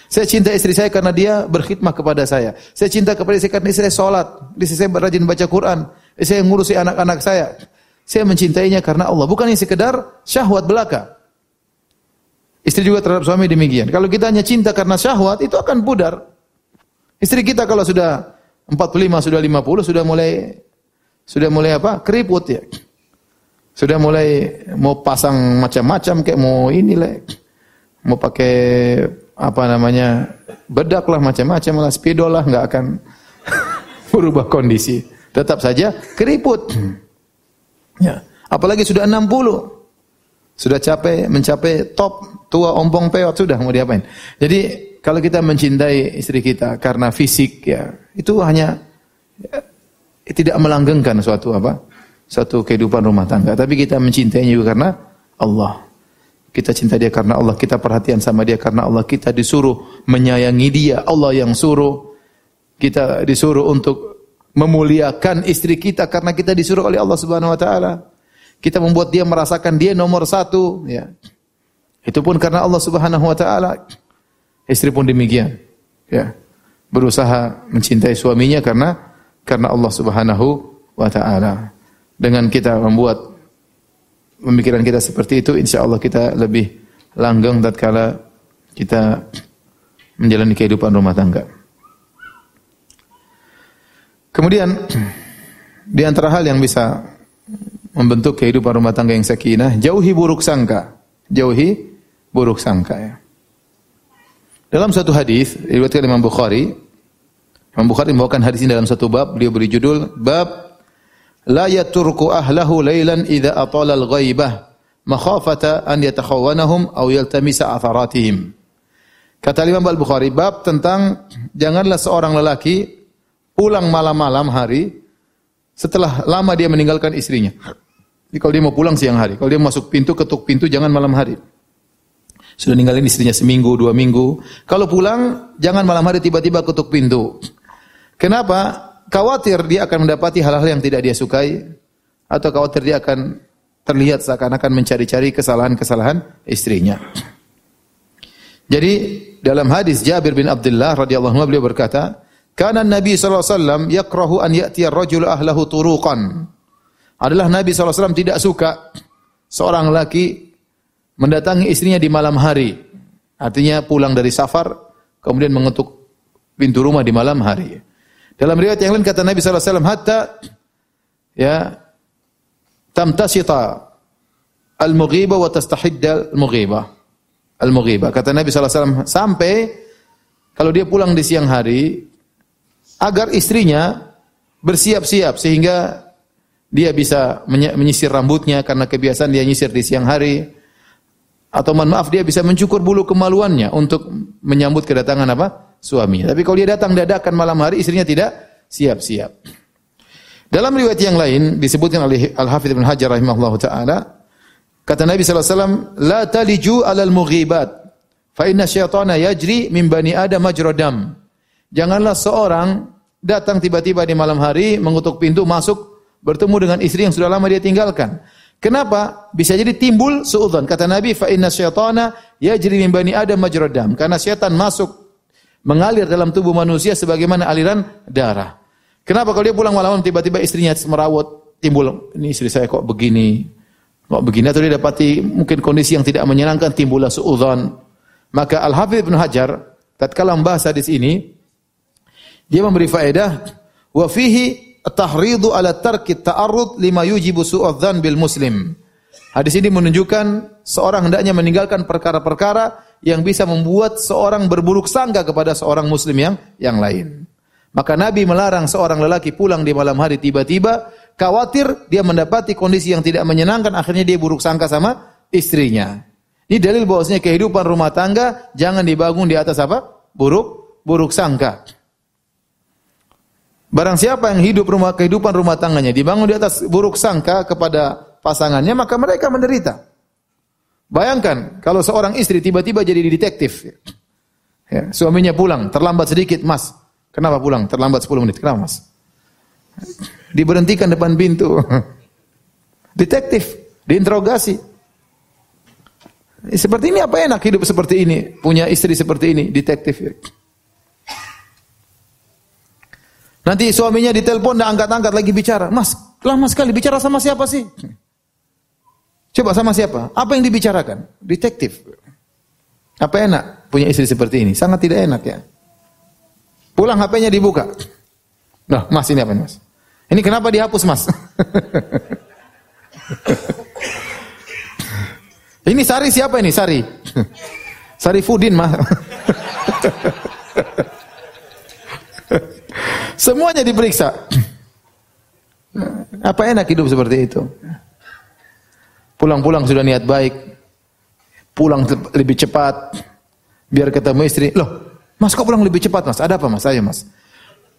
Saya cinta istri saya karena dia berkhidmah kepada saya. Saya cinta kepada istri karena istri saya sholat. Istri saya rajin baca Quran. Istri saya ngurusi anak-anak saya. Saya mencintainya karena Allah. Bukan yang sekedar syahwat belaka. Istri juga terhadap suami demikian. Kalau kita hanya cinta karena syahwat, itu akan pudar. Istri kita kalau sudah 45, sudah 50, sudah mulai sudah mulai apa? Keriput ya. Sudah mulai mau pasang macam-macam kayak mau ini lah. Mau pakai apa namanya? bedak lah macam-macam lah, spidol lah nggak akan berubah kondisi. Tetap saja keriput. Ya. Apalagi sudah 60. Sudah capek mencapai top tua ompong peot sudah mau diapain. Jadi kalau kita mencintai istri kita karena fisik ya, itu hanya ya, tidak melanggengkan suatu apa? Suatu kehidupan rumah tangga. Tapi kita mencintainya juga karena Allah. Kita cinta dia karena Allah, kita perhatian sama dia karena Allah, kita disuruh menyayangi dia, Allah yang suruh. Kita disuruh untuk memuliakan istri kita karena kita disuruh oleh Allah Subhanahu wa taala. Kita membuat dia merasakan dia nomor satu, ya. Itu pun karena Allah Subhanahu wa taala. Istri pun demikian, ya. Berusaha mencintai suaminya karena karena Allah Subhanahu wa taala. Dengan kita membuat pemikiran kita seperti itu, insya Allah kita lebih langgeng tatkala kita menjalani kehidupan rumah tangga. Kemudian di antara hal yang bisa membentuk kehidupan rumah tangga yang sakinah, jauhi buruk sangka. Jauhi buruk sangka ya. Dalam satu hadis riwayat Imam Bukhari Imam Bukhari membawakan hadis ini dalam satu bab, beliau beri judul bab la yaturku ahlahu lailan idza atala al-ghaibah makhafata an yatakhawanahum aw yaltamisa atharatihim. Kata Imam Al-Bukhari bab tentang janganlah seorang lelaki pulang malam-malam hari setelah lama dia meninggalkan istrinya. Jadi kalau dia mau pulang siang hari, kalau dia masuk pintu ketuk pintu jangan malam hari. Sudah ninggalin istrinya seminggu, dua minggu. Kalau pulang, jangan malam hari tiba-tiba ketuk pintu. Kenapa? Khawatir dia akan mendapati hal-hal yang tidak dia sukai atau khawatir dia akan terlihat seakan-akan mencari-cari kesalahan-kesalahan istrinya. Jadi dalam hadis Jabir bin Abdullah radhiyallahu anhu beliau berkata, "Kana Nabi sallallahu alaihi wasallam yakrahu an ya'ti ar-rajulu ahlahu turuqan." Adalah Nabi sallallahu alaihi wasallam tidak suka seorang laki mendatangi istrinya di malam hari. Artinya pulang dari safar kemudian mengetuk pintu rumah di malam hari. Dalam riwayat yang lain kata Nabi wasallam hatta ya tamtasita al-mughiba wa tastahidda al-mughiba. Al-mughiba. Kata Nabi wasallam sampai kalau dia pulang di siang hari agar istrinya bersiap-siap sehingga dia bisa menyisir rambutnya karena kebiasaan dia nyisir di siang hari atau mohon maaf dia bisa mencukur bulu kemaluannya untuk menyambut kedatangan apa? Suami. Tapi kalau dia datang dadakan malam hari, istrinya tidak siap-siap. Dalam riwayat yang lain disebutkan oleh Al-Hafidz Ibnu Hajar rahimahullah taala, kata Nabi wasallam, "La taliju 'alal mughibat, fa inna syaitana yajri min bani Adam majradam." Janganlah seorang datang tiba-tiba di malam hari mengutuk pintu masuk bertemu dengan istri yang sudah lama dia tinggalkan. Kenapa? Bisa jadi timbul suudzon. Kata Nabi, "Fa inna syaitana yajri min bani Adam majradam." Karena syaitan masuk mengalir dalam tubuh manusia sebagaimana aliran darah. Kenapa kalau dia pulang malam tiba-tiba istrinya merawat timbul ini istri saya kok begini, kok begini atau dia dapati mungkin kondisi yang tidak menyenangkan timbullah suudzon. Maka Al Hafidz bin Hajar tatkala membahas hadis ini dia memberi faedah wa fihi tahridu ala tarki ta'arrud lima yujibu su'adzan bil muslim. Hadis ini menunjukkan seorang hendaknya meninggalkan perkara-perkara yang bisa membuat seorang berburuk sangka kepada seorang muslim yang yang lain. Maka Nabi melarang seorang lelaki pulang di malam hari tiba-tiba khawatir dia mendapati kondisi yang tidak menyenangkan akhirnya dia buruk sangka sama istrinya. Ini dalil bahwasanya kehidupan rumah tangga jangan dibangun di atas apa? Buruk buruk sangka. Barang siapa yang hidup rumah kehidupan rumah tangganya dibangun di atas buruk sangka kepada pasangannya maka mereka menderita. Bayangkan kalau seorang istri tiba-tiba jadi detektif. Ya, suaminya pulang, terlambat sedikit, Mas. Kenapa pulang? Terlambat 10 menit. Kenapa, Mas? Diberhentikan depan pintu. Detektif, diinterogasi. Seperti ini apa enak hidup seperti ini? Punya istri seperti ini, detektif. Nanti suaminya ditelepon dan angkat-angkat lagi bicara. Mas, lama sekali bicara sama siapa sih? Coba sama siapa? Apa yang dibicarakan? Detektif. Apa enak punya istri seperti ini? Sangat tidak enak ya. Pulang HP-nya dibuka. Nah, Mas ini apa nih, Mas? Ini kenapa dihapus, Mas? ini Sari siapa ini? Sari. Sari Fudin, Mas. Semuanya diperiksa. Apa enak hidup seperti itu? Pulang-pulang sudah niat baik. Pulang lebih cepat. Biar ketemu istri. Loh, Mas kok pulang lebih cepat mas? Ada apa mas? Saya mas.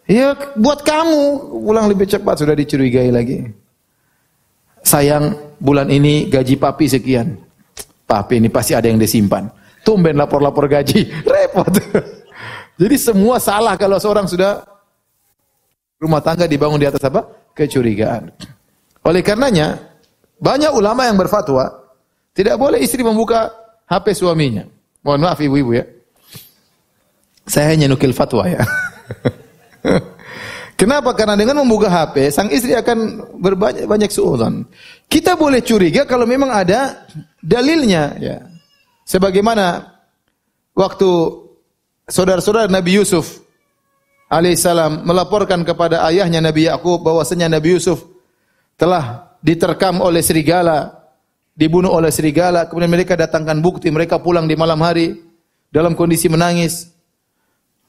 Ya buat kamu pulang lebih cepat sudah dicurigai lagi. Sayang bulan ini gaji papi sekian. Papi ini pasti ada yang disimpan. Tumben lapor-lapor gaji. Repot. Jadi semua salah kalau seorang sudah rumah tangga dibangun di atas apa? Kecurigaan. Oleh karenanya, banyak ulama yang berfatwa, tidak boleh istri membuka HP suaminya. Mohon maaf ibu-ibu ya. Saya hanya nukil fatwa ya. Kenapa? Karena dengan membuka HP, sang istri akan berbanyak banyak suudzon. Kita boleh curiga kalau memang ada dalilnya ya. Sebagaimana waktu saudara-saudara Nabi Yusuf alaihissalam melaporkan kepada ayahnya Nabi Yakub bahwasanya Nabi Yusuf telah diterkam oleh serigala, dibunuh oleh serigala, kemudian mereka datangkan bukti, mereka pulang di malam hari dalam kondisi menangis.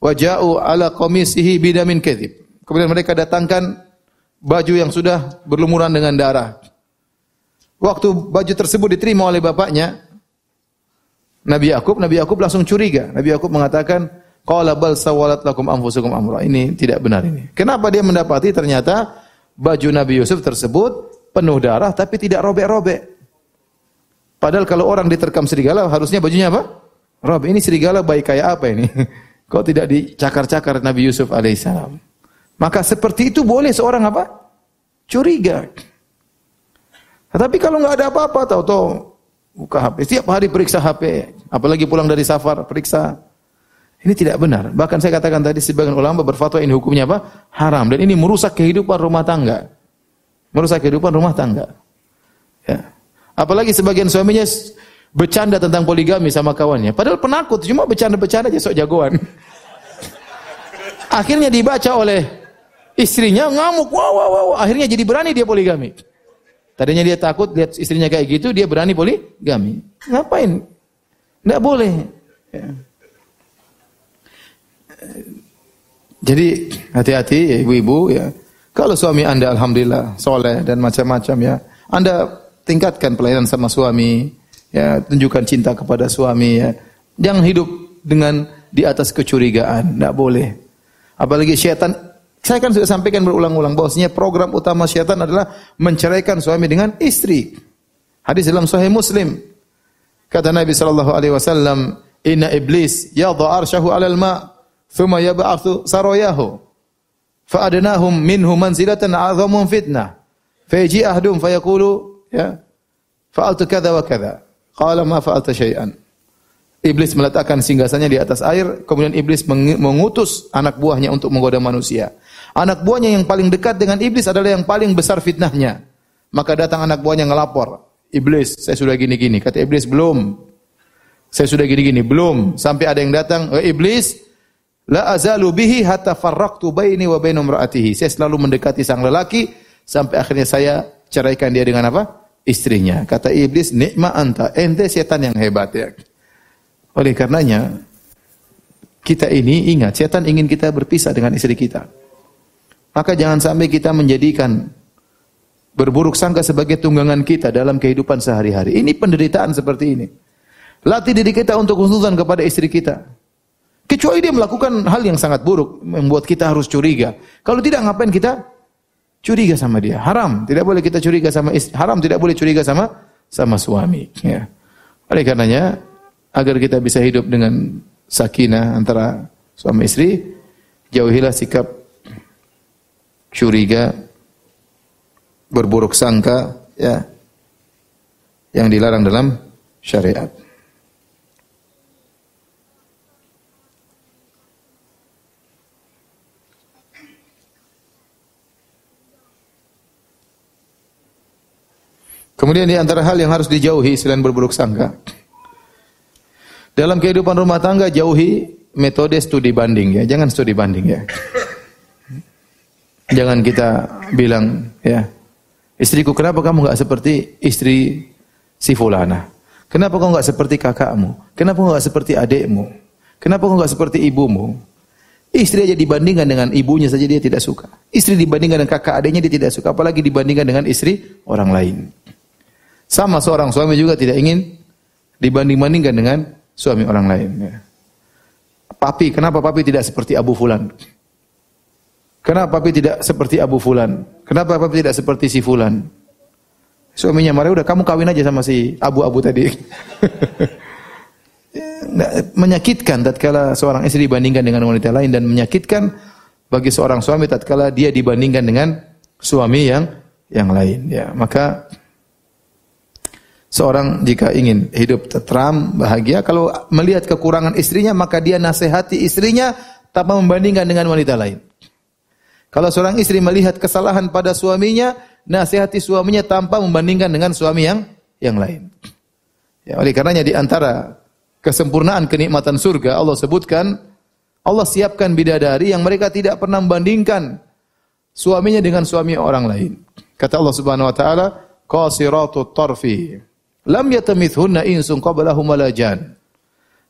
Waja'u ala qamisihi bidamin kadzib. Kemudian mereka datangkan baju yang sudah berlumuran dengan darah. Waktu baju tersebut diterima oleh bapaknya, Nabi Yakub, Nabi Yakub langsung curiga. Nabi Yakub mengatakan, Qala bal sawalat lakum anfusukum amra. Ini tidak benar ini. Kenapa dia mendapati ternyata baju Nabi Yusuf tersebut penuh darah tapi tidak robek-robek. Padahal kalau orang diterkam serigala harusnya bajunya apa? Robek. Ini serigala baik kayak apa ini? Kok tidak dicakar-cakar Nabi Yusuf alaihissalam? Maka seperti itu boleh seorang apa? Curiga. Tapi kalau nggak ada apa-apa, tahu-tahu buka HP. Setiap hari periksa HP, apalagi pulang dari safar, periksa. Ini tidak benar. Bahkan saya katakan tadi sebagian ulama berfatwa ini hukumnya apa? Haram. Dan ini merusak kehidupan rumah tangga. Merusak kehidupan rumah tangga. Ya. Apalagi sebagian suaminya bercanda tentang poligami sama kawannya. Padahal penakut, cuma bercanda-bercanda aja sok jagoan. Akhirnya dibaca oleh istrinya ngamuk, wow, wow, wow. Akhirnya jadi berani dia poligami. Tadinya dia takut lihat istrinya kayak gitu, dia berani poligami. Ngapain? Tidak boleh. Ya. Jadi hati-hati ya ibu-ibu ya. Kalau suami anda alhamdulillah soleh dan macam-macam ya, anda tingkatkan pelayanan sama suami, ya tunjukkan cinta kepada suami ya. Jangan hidup dengan di atas kecurigaan, tidak boleh. Apalagi syaitan, saya kan sudah sampaikan berulang-ulang bahwasanya program utama syaitan adalah menceraikan suami dengan istri. Hadis dalam Sahih Muslim. Kata Nabi sallallahu alaihi wasallam, "Inna iblis yadha arsyahu 'alal ma, thumma yab'athu sarayahu." Fa adnahum minhu manzilatan 'azamun fitnah. Fayaji ahdum fayaqulu, ya, fa'altu kadza wa kadza. Qala ma fa'alta syai'an. Iblis meletakkan singgasannya di atas air, kemudian iblis mengutus anak buahnya untuk menggoda manusia. Anak buahnya yang paling dekat dengan iblis adalah yang paling besar fitnahnya. Maka datang anak buahnya ngelapor, "Iblis, saya sudah gini-gini." Kata iblis, "Belum." Saya sudah gini-gini, belum. Sampai ada yang datang, "Eh iblis, la azalu bihi hatta farraqtu baini wa baina imraatihi." Saya selalu mendekati sang lelaki sampai akhirnya saya ceraikan dia dengan apa? istrinya. Kata iblis, nikma anta, ente setan yang hebat ya. Oleh karenanya, kita ini ingat, setan ingin kita berpisah dengan istri kita. Maka jangan sampai kita menjadikan berburuk sangka sebagai tunggangan kita dalam kehidupan sehari-hari. Ini penderitaan seperti ini. Latih diri kita untuk husnudzan kepada istri kita. Kecuali dia melakukan hal yang sangat buruk, membuat kita harus curiga. Kalau tidak, ngapain kita curiga sama dia. Haram, tidak boleh kita curiga sama istri. Haram tidak boleh curiga sama sama suami, ya. Oleh karenanya agar kita bisa hidup dengan sakinah antara suami istri, jauhilah sikap curiga, berburuk sangka, ya, yang dilarang dalam syariat. Kemudian di antara hal yang harus dijauhi selain berburuk sangka. Dalam kehidupan rumah tangga jauhi metode studi banding ya, jangan studi banding ya. Jangan kita bilang ya, istriku kenapa kamu enggak seperti istri si fulana? Kenapa kau enggak seperti kakakmu? Kenapa kau enggak seperti adikmu? Kenapa kau enggak seperti ibumu? Istri aja dibandingkan dengan ibunya saja dia tidak suka. Istri dibandingkan dengan kakak adiknya dia tidak suka, apalagi dibandingkan dengan istri orang lain. Sama seorang suami juga tidak ingin dibanding-bandingkan dengan suami orang lain. Ya. Papi, kenapa papi tidak seperti Abu Fulan? Kenapa papi tidak seperti Abu Fulan? Kenapa papi tidak seperti si Fulan? Suaminya marah, udah kamu kawin aja sama si Abu-Abu tadi. menyakitkan tatkala seorang istri dibandingkan dengan wanita lain dan menyakitkan bagi seorang suami tatkala dia dibandingkan dengan suami yang yang lain ya maka Seorang jika ingin hidup tetram, bahagia, kalau melihat kekurangan istrinya, maka dia nasihati istrinya tanpa membandingkan dengan wanita lain. Kalau seorang istri melihat kesalahan pada suaminya, nasihati suaminya tanpa membandingkan dengan suami yang yang lain. Ya, oleh karenanya di antara kesempurnaan kenikmatan surga Allah sebutkan Allah siapkan bidadari yang mereka tidak pernah membandingkan suaminya dengan suami orang lain. Kata Allah Subhanahu wa taala, qasiratut tarfi. Lam yatamithunna insun qablahum walajan.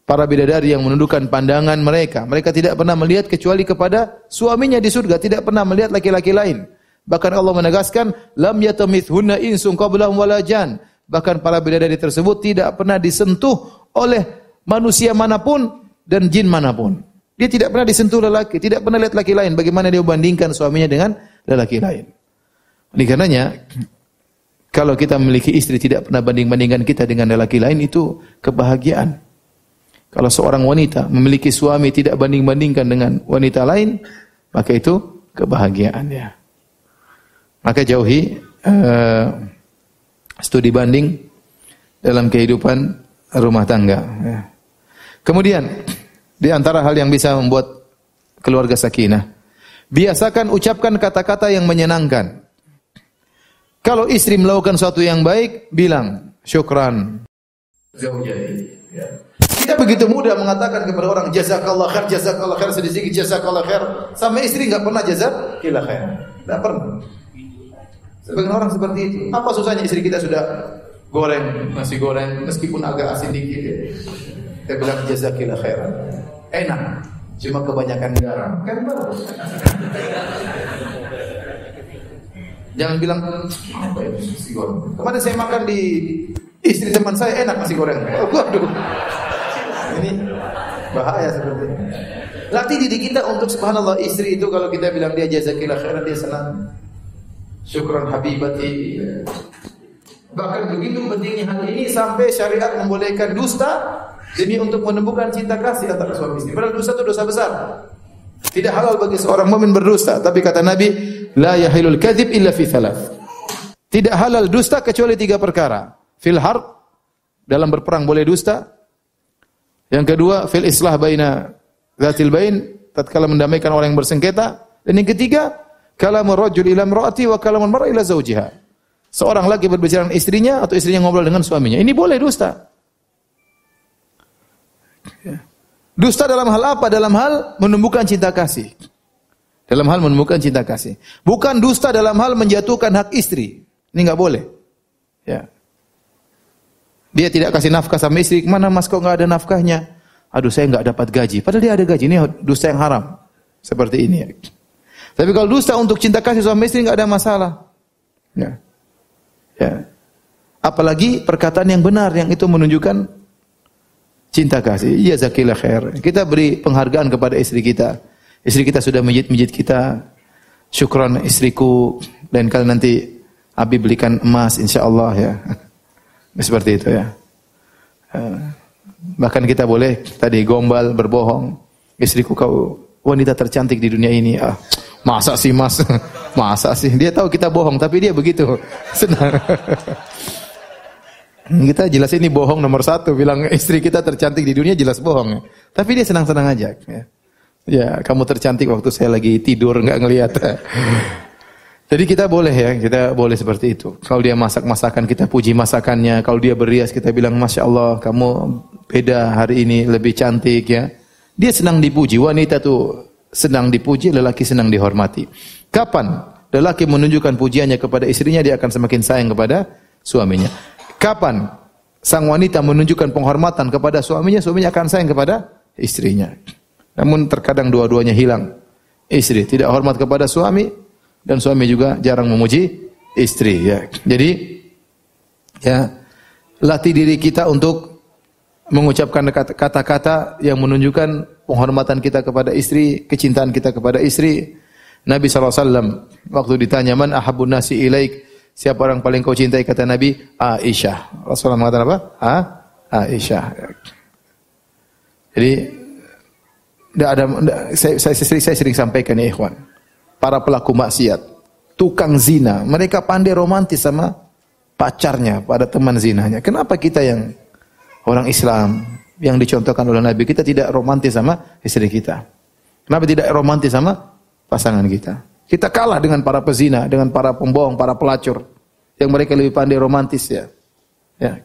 Para bidadari yang menundukkan pandangan mereka, mereka tidak pernah melihat kecuali kepada suaminya di surga, tidak pernah melihat laki-laki lain. Bahkan Allah menegaskan, lam yatamithunna insun qablahum walajan. Bahkan para bidadari tersebut tidak pernah disentuh oleh manusia mana pun dan jin mana pun. Dia tidak pernah disentuh lelaki, tidak pernah lihat laki lain. Bagaimana dia membandingkan suaminya dengan lelaki lain? Oleh karenanya, kalau kita memiliki istri tidak pernah banding-bandingkan kita dengan lelaki lain itu kebahagiaan. Kalau seorang wanita memiliki suami tidak banding-bandingkan dengan wanita lain, maka itu kebahagiaan ya. Maka jauhi uh, studi banding dalam kehidupan rumah tangga. Ya. Kemudian di antara hal yang bisa membuat keluarga sakinah, biasakan ucapkan kata-kata yang menyenangkan. Kalau istri melakukan sesuatu yang baik, bilang syukran. Ya. Kita begitu mudah mengatakan kepada orang jazakallah khair, jazakallah khair, sedikit jazakallah khair. Sama istri enggak pernah jazakallah khair. Enggak pernah. Sebagian orang seperti itu. Apa susahnya istri kita sudah goreng nasi goreng meskipun agak asin dikit ya. Kita bilang jazakillah khair. Enak. Cuma kebanyakan garam. Kan bagus. Jangan bilang apa nasi goreng. Kemarin saya makan di istri teman saya enak nasi goreng. Oh, waduh. Ini bahaya seperti ini. Latih diri kita untuk subhanallah istri itu kalau kita bilang dia jazakillah khairan dia senang. Syukran habibati. Bahkan begitu pentingnya hal ini sampai syariat membolehkan dusta demi untuk menemukan cinta kasih antara suami istri. Padahal dusta itu dosa besar. Tidak halal bagi seorang mukmin berdusta, tapi kata Nabi, la yahilul kadzib illa fi thalath. Tidak halal dusta kecuali tiga perkara. Fil harb dalam berperang boleh dusta. Yang kedua, fil islah baina dzatil bain tatkala mendamaikan orang yang bersengketa. Dan yang ketiga, kalamur rajul ila imraati wa kalamul mar'a ila zawjiha. Seorang lagi berbicara dengan istrinya atau istrinya ngobrol dengan suaminya. Ini boleh dusta. Dusta dalam hal apa? Dalam hal menumbuhkan cinta kasih. Dalam hal menemukan cinta kasih. Bukan dusta dalam hal menjatuhkan hak istri. Ini nggak boleh. Ya. Dia tidak kasih nafkah sama istri. Mana mas kok nggak ada nafkahnya? Aduh saya nggak dapat gaji. Padahal dia ada gaji. Ini dusta yang haram. Seperti ini. Tapi kalau dusta untuk cinta kasih sama istri nggak ada masalah. Ya. Ya. Apalagi perkataan yang benar yang itu menunjukkan cinta kasih. Iya zakillah khair. Kita beri penghargaan kepada istri kita. Istri kita sudah mijit-mijit kita. Syukron istriku. Dan kali nanti Abi belikan emas insya Allah ya. Seperti itu ya. Eh, bahkan kita boleh tadi gombal, berbohong. Istriku kau wanita tercantik di dunia ini. Ah, masa sih mas? masa sih? Dia tahu kita bohong, tapi dia begitu senang. kita jelas ini bohong nomor satu. Bilang istri kita tercantik di dunia jelas bohong. Tapi dia senang-senang aja. Ya. Ya, kamu tercantik waktu saya lagi tidur nggak ngelihat. Jadi kita boleh ya, kita boleh seperti itu. Kalau dia masak masakan, kita puji masakannya. Kalau dia berias, kita bilang, Masya Allah, kamu beda hari ini, lebih cantik ya. Dia senang dipuji. Wanita tuh senang dipuji, lelaki senang dihormati. Kapan lelaki menunjukkan pujiannya kepada istrinya, dia akan semakin sayang kepada suaminya. Kapan sang wanita menunjukkan penghormatan kepada suaminya, suaminya akan sayang kepada istrinya. Namun terkadang dua-duanya hilang. Istri tidak hormat kepada suami, dan suami juga jarang memuji istri ya. Jadi ya latih diri kita untuk mengucapkan kata-kata yang menunjukkan penghormatan kita kepada istri, kecintaan kita kepada istri. Nabi SAW waktu ditanya man ahabun nasi ilaik siapa orang paling kau cintai kata Nabi Aisyah. Rasulullah mengatakan apa? Ha? Aisyah. Jadi tidak ada saya, saya, saya, saya sering sampaikan ya ikhwan para pelaku maksiat, tukang zina, mereka pandai romantis sama pacarnya, pada teman zinanya. Kenapa kita yang orang Islam yang dicontohkan oleh Nabi kita tidak romantis sama istri kita? Kenapa tidak romantis sama pasangan kita? Kita kalah dengan para pezina, dengan para pembohong, para pelacur yang mereka lebih pandai romantis ya. Ya.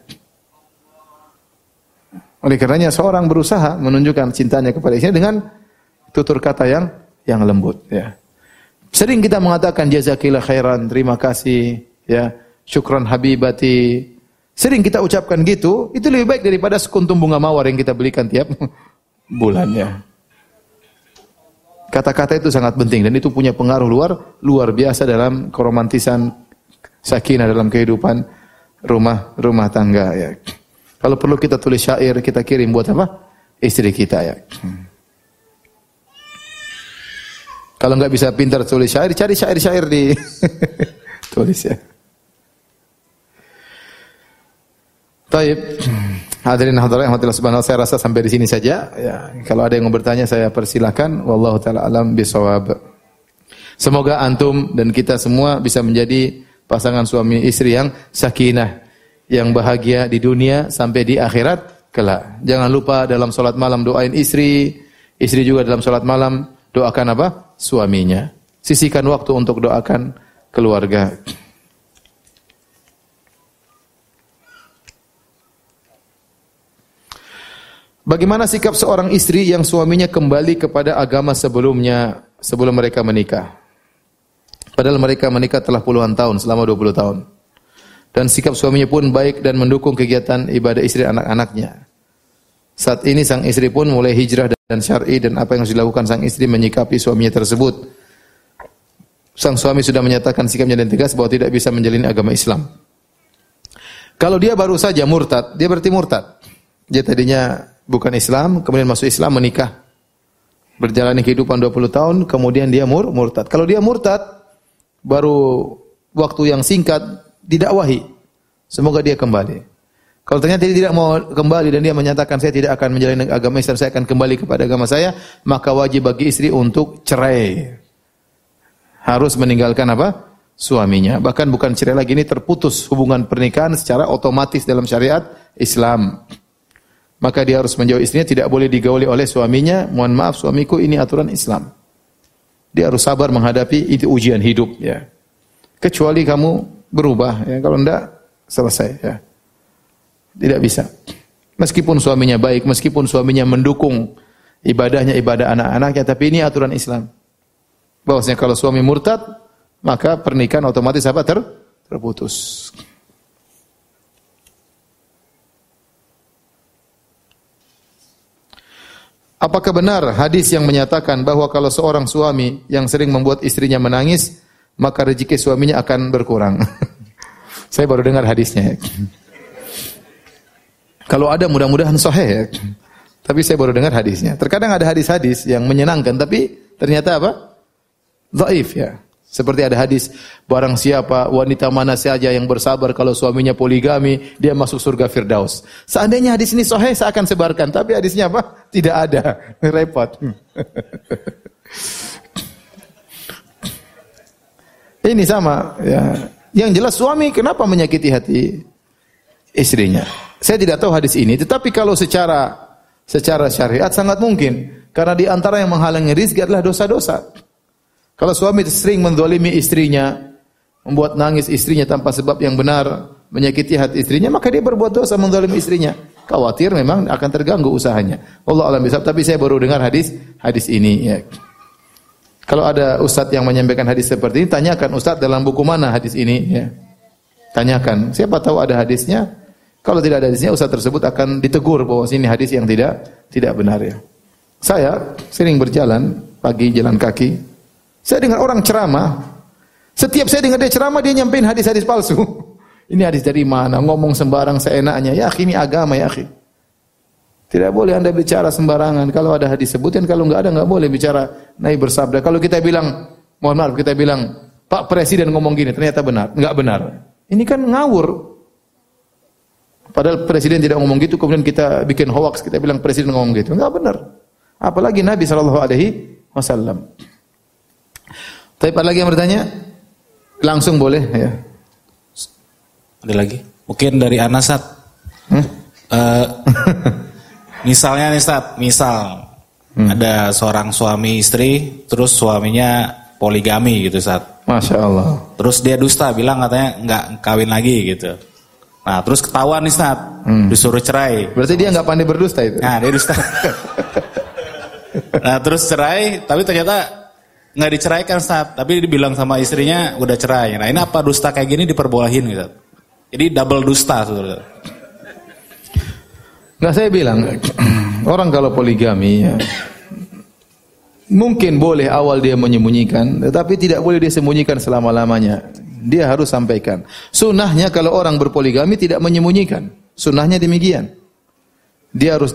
Oleh karenanya seorang berusaha menunjukkan cintanya kepada istrinya dengan tutur kata yang yang lembut ya. Sering kita mengatakan jazakillah khairan, terima kasih, ya, syukran habibati. Sering kita ucapkan gitu, itu lebih baik daripada sekuntum bunga mawar yang kita belikan tiap bulannya. Kata-kata itu sangat penting dan itu punya pengaruh luar luar biasa dalam keromantisan sakinah dalam kehidupan rumah rumah tangga ya. Kalau perlu kita tulis syair, kita kirim buat apa? Istri kita ya. Kalau nggak bisa pintar tulis syair, cari syair-syair di tulis ya. Taib. Hadirin hadirin rahmatillah subhanahu saya rasa sampai di sini saja. Ya, kalau ada yang mau bertanya saya persilahkan. Wallahu taala alam bisawab. Semoga antum dan kita semua bisa menjadi pasangan suami istri yang sakinah, yang bahagia di dunia sampai di akhirat kelak. Jangan lupa dalam salat malam doain istri, istri juga dalam salat malam doakan apa? Suaminya. Sisihkan waktu untuk doakan keluarga. Bagaimana sikap seorang istri yang suaminya kembali kepada agama sebelumnya sebelum mereka menikah? Padahal mereka menikah telah puluhan tahun, selama 20 tahun. Dan sikap suaminya pun baik dan mendukung kegiatan ibadah istri anak-anaknya. Saat ini sang istri pun mulai hijrah dan syar'i dan apa yang harus dilakukan sang istri menyikapi suaminya tersebut. Sang suami sudah menyatakan sikapnya dan tegas bahwa tidak bisa menjalani agama Islam. Kalau dia baru saja murtad, dia berarti murtad. Dia tadinya bukan Islam, kemudian masuk Islam menikah. Berjalani kehidupan 20 tahun, kemudian dia mur murtad. Kalau dia murtad, baru waktu yang singkat didakwahi. Semoga dia kembali. Kalau ternyata dia tidak mau kembali dan dia menyatakan saya tidak akan menjalani agama Islam, saya akan kembali kepada agama saya, maka wajib bagi istri untuk cerai. Harus meninggalkan apa? Suaminya. Bahkan bukan cerai lagi ini terputus hubungan pernikahan secara otomatis dalam syariat Islam. Maka dia harus menjauh istrinya, tidak boleh digauli oleh suaminya. Mohon maaf suamiku ini aturan Islam. Dia harus sabar menghadapi itu ujian hidup ya. Kecuali kamu berubah ya. Kalau enggak selesai ya. Tidak bisa. Meskipun suaminya baik, meskipun suaminya mendukung ibadahnya ibadah anak-anaknya, tapi ini aturan Islam. Bahwasanya kalau suami murtad, maka pernikahan otomatis apa ter terputus. Apakah benar hadis yang menyatakan bahwa kalau seorang suami yang sering membuat istrinya menangis, maka rezeki suaminya akan berkurang? Saya baru dengar hadisnya. Kalau ada mudah-mudahan sahih ya. Tapi saya baru dengar hadisnya. Terkadang ada hadis-hadis yang menyenangkan tapi ternyata apa? Dhaif ya. Seperti ada hadis, barang siapa wanita mana saja yang bersabar kalau suaminya poligami, dia masuk surga Firdaus. Seandainya hadis ini sahih, saya akan sebarkan. Tapi hadisnya apa? Tidak ada. Repot. Ini sama ya. Yang jelas suami kenapa menyakiti hati istrinya? Saya tidak tahu hadis ini, tetapi kalau secara secara syariat sangat mungkin karena di antara yang menghalangi rizki adalah dosa-dosa. Kalau suami sering mendolimi istrinya, membuat nangis istrinya tanpa sebab yang benar, menyakiti hati istrinya, maka dia berbuat dosa mendolimi istrinya. Khawatir memang akan terganggu usahanya. Allah alam bisa. Tapi saya baru dengar hadis hadis ini. Ya. Kalau ada ustadz yang menyampaikan hadis seperti ini, tanyakan ustadz dalam buku mana hadis ini. Ya. Tanyakan. Siapa tahu ada hadisnya. Kalau tidak ada hadisnya, ustadz tersebut akan ditegur bahwa ini hadis yang tidak tidak benar ya. Saya sering berjalan pagi jalan kaki. Saya dengar orang ceramah. Setiap saya dengar dia ceramah, dia nyampein hadis-hadis palsu. Ini hadis dari mana? Ngomong sembarang seenaknya. Ya, ini agama ya, akhi. Tidak boleh anda bicara sembarangan. Kalau ada hadis sebutin, kalau nggak ada nggak boleh bicara. Nabi bersabda. Kalau kita bilang, mohon maaf, kita bilang Pak Presiden ngomong gini, ternyata benar, nggak benar. Ini kan ngawur. Padahal Presiden tidak ngomong gitu, kemudian kita bikin hoax, kita bilang Presiden ngomong gitu, nggak benar. Apalagi Nabi Shallallahu Alaihi Wasallam. Tapi ada lagi yang bertanya? Langsung boleh ya.
Ada lagi? Mungkin dari Anasat. Hmm? Uh, Misalnya nih Stat, misal hmm. ada seorang suami istri, terus suaminya poligami gitu Stat.
Masya Allah.
Terus dia dusta, bilang katanya nggak kawin lagi gitu. Nah terus ketahuan nih Stat, hmm. disuruh cerai.
Berarti dia nggak pandai berdusta itu?
Nah dia dusta. nah terus cerai, tapi ternyata nggak diceraikan Stat, tapi dibilang sama istrinya udah cerai. Nah ini apa dusta kayak gini diperbolehin gitu. Jadi double dusta sebenarnya.
Nah saya bilang orang kalau poligami ya, mungkin boleh awal dia menyembunyikan, tetapi tidak boleh dia sembunyikan selama lamanya. Dia harus sampaikan. Sunnahnya kalau orang berpoligami tidak menyembunyikan. Sunnahnya demikian. Dia harus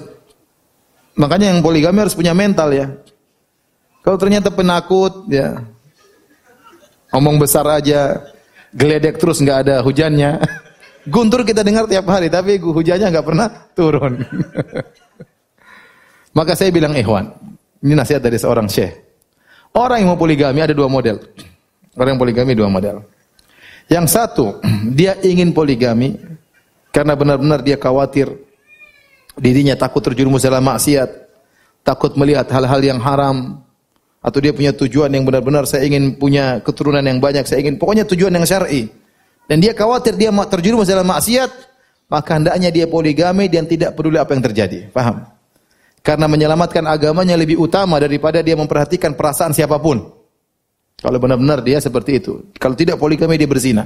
makanya yang poligami harus punya mental ya. Kalau ternyata penakut ya omong besar aja, geledek terus nggak ada hujannya. Guntur kita dengar tiap hari, tapi hujannya nggak pernah turun. Maka saya bilang ikhwan, ini nasihat dari seorang syekh. Orang yang mau poligami ada dua model. Orang yang poligami dua model. Yang satu, dia ingin poligami karena benar-benar dia khawatir dirinya takut terjerumus dalam maksiat, takut melihat hal-hal yang haram, atau dia punya tujuan yang benar-benar saya ingin punya keturunan yang banyak, saya ingin pokoknya tujuan yang syar'i dan dia khawatir dia terjerumus dalam maksiat, maka hendaknya dia poligami dan tidak peduli apa yang terjadi. Paham? Karena menyelamatkan agamanya lebih utama daripada dia memperhatikan perasaan siapa pun. Kalau benar-benar dia seperti itu. Kalau tidak poligami dia berzina.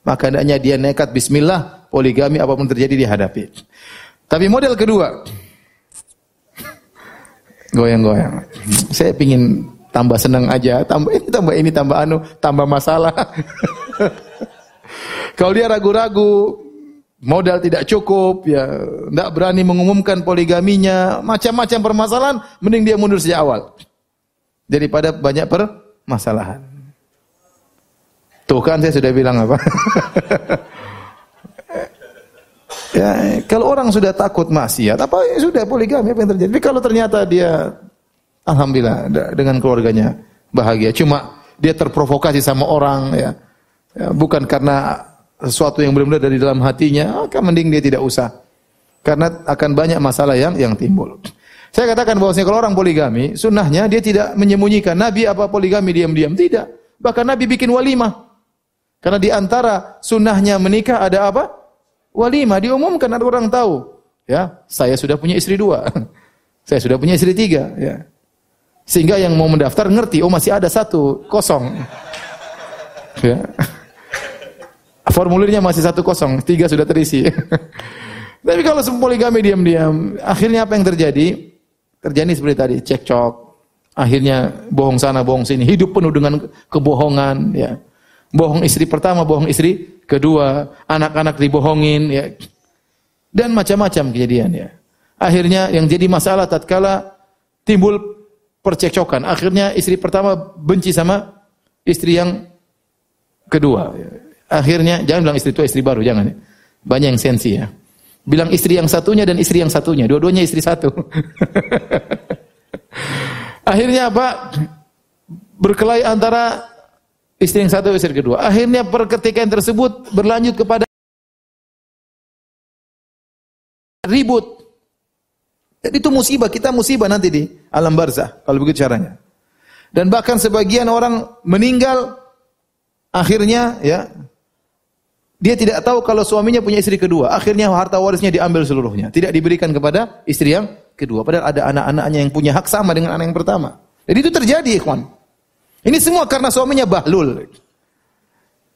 Maka hendaknya dia nekat bismillah, poligami apa pun terjadi dia hadapi. Tapi model kedua, goyang-goyang. Saya pingin tambah senang aja, tambah ini, tambah ini, tambah anu, tambah masalah. Kalau dia ragu-ragu, modal tidak cukup, ya tidak berani mengumumkan poligaminya, macam-macam permasalahan, mending dia mundur sejak awal. Daripada banyak permasalahan. Tuh kan saya sudah bilang apa? ya, kalau orang sudah takut maksiat, apa ya sudah poligami apa yang terjadi? Tapi kalau ternyata dia alhamdulillah dengan keluarganya bahagia, cuma dia terprovokasi sama orang ya, ya bukan karena sesuatu yang benar-benar dari dalam hatinya, maka mending dia tidak usah. Karena akan banyak masalah yang yang timbul. Saya katakan bahwasanya kalau orang poligami, sunnahnya dia tidak menyembunyikan. Nabi apa poligami diam-diam? Tidak. Bahkan Nabi bikin walimah. Karena di antara sunnahnya menikah ada apa? Walimah. Diumumkan ada orang tahu. Ya, saya sudah punya istri dua. saya sudah punya istri tiga. Ya. Sehingga yang mau mendaftar ngerti, oh masih ada satu kosong. Ya. Formulirnya masih satu kosong, tiga sudah terisi. Tapi kalau poligami diam-diam, akhirnya apa yang terjadi? Terjadi seperti tadi, cekcok. Akhirnya bohong sana, bohong sini. Hidup penuh dengan kebohongan. Ya. Bohong istri pertama, bohong istri kedua. Anak-anak dibohongin. Ya. Dan macam-macam kejadian. Ya. Akhirnya yang jadi masalah tatkala timbul percekcokan. Akhirnya istri pertama benci sama istri yang kedua. Ya. Akhirnya jangan bilang istri tua istri baru, jangan. Banyak yang sensi ya. Bilang istri yang satunya dan istri yang satunya, dua-duanya istri satu. Akhirnya apa? berkelahi antara istri yang satu istri kedua. Akhirnya perketikan tersebut berlanjut kepada ribut. Jadi itu musibah, kita musibah nanti di alam barzah kalau begitu caranya. Dan bahkan sebagian orang meninggal akhirnya ya dia tidak tahu kalau suaminya punya istri kedua. Akhirnya harta warisnya diambil seluruhnya, tidak diberikan kepada istri yang kedua. Padahal ada anak-anaknya yang punya hak sama dengan anak yang pertama. Jadi itu terjadi, ikhwan. Ini semua karena suaminya bahlul.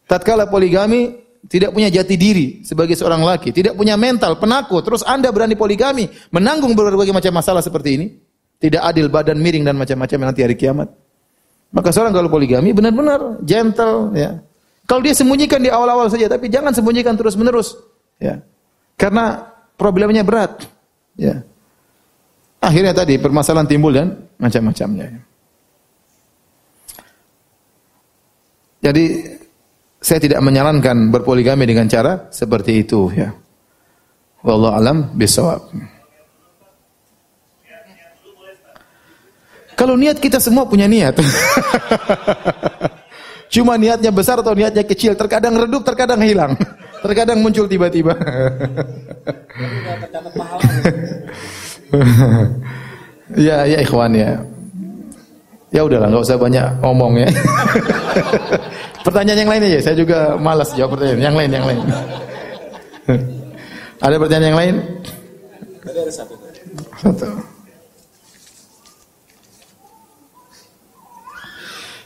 Tatkala poligami tidak punya jati diri sebagai seorang laki, tidak punya mental, penakut, terus Anda berani poligami, menanggung berbagai macam masalah seperti ini, tidak adil, badan miring dan macam-macam nanti hari kiamat. Maka seorang kalau poligami benar-benar gentle ya. Kalau dia sembunyikan di awal-awal saja, tapi jangan sembunyikan terus-menerus ya. Karena problemnya berat ya. Akhirnya tadi permasalahan timbul dan macam-macamnya. Jadi saya tidak menyarankan berpoligami dengan cara seperti itu ya. Wallahu alam bisawab. Kalau niat kita semua punya niat. Cuma niatnya besar atau niatnya kecil, terkadang redup, terkadang hilang. Terkadang muncul tiba-tiba. ya, ya ikhwan ya. Ya udahlah, nggak usah banyak ngomong ya. pertanyaan yang lain aja, saya juga malas jawab pertanyaan. Yang lain, yang lain. ada pertanyaan yang lain? ada satu. Satu.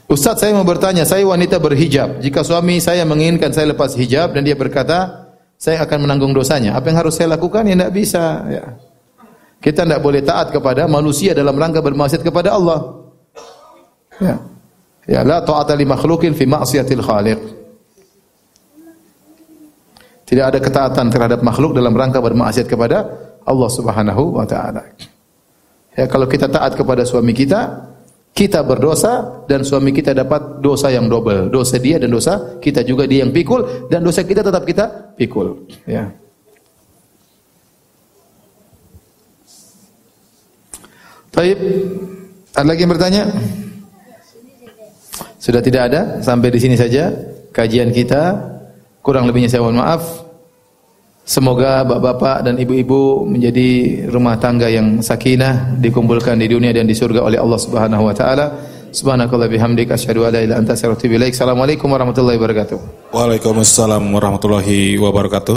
Ustaz saya mau bertanya, saya wanita berhijab. Jika suami saya menginginkan saya lepas hijab dan dia berkata, saya akan menanggung dosanya. Apa yang harus saya lakukan? Ya tidak bisa. Ya. Kita tidak boleh taat kepada manusia dalam rangka bermaksiat kepada Allah. Ya. Ya, la ta'ata li makhlukin fi ma'siyatil khaliq. Tidak ada ketaatan terhadap makhluk dalam rangka bermaksiat kepada Allah Subhanahu wa taala. Ya, kalau kita taat kepada suami kita, kita berdosa dan suami kita dapat dosa yang double. Dosa dia dan dosa kita juga dia yang pikul dan dosa kita tetap kita pikul, ya. Baik. Ada lagi yang bertanya? Sudah tidak ada? Sampai di sini saja kajian kita. Kurang lebihnya saya mohon maaf. Semoga bapak-bapak dan ibu-ibu menjadi rumah tangga yang sakinah, dikumpulkan di dunia dan di surga oleh Allah Subhanahu wa taala. Subhanakallah bihamdika asyhadu an la ilaha illa anta astaghfiruka wa atubu ilaik. Assalamualaikum warahmatullahi wabarakatuh.
Waalaikumsalam warahmatullahi wabarakatuh.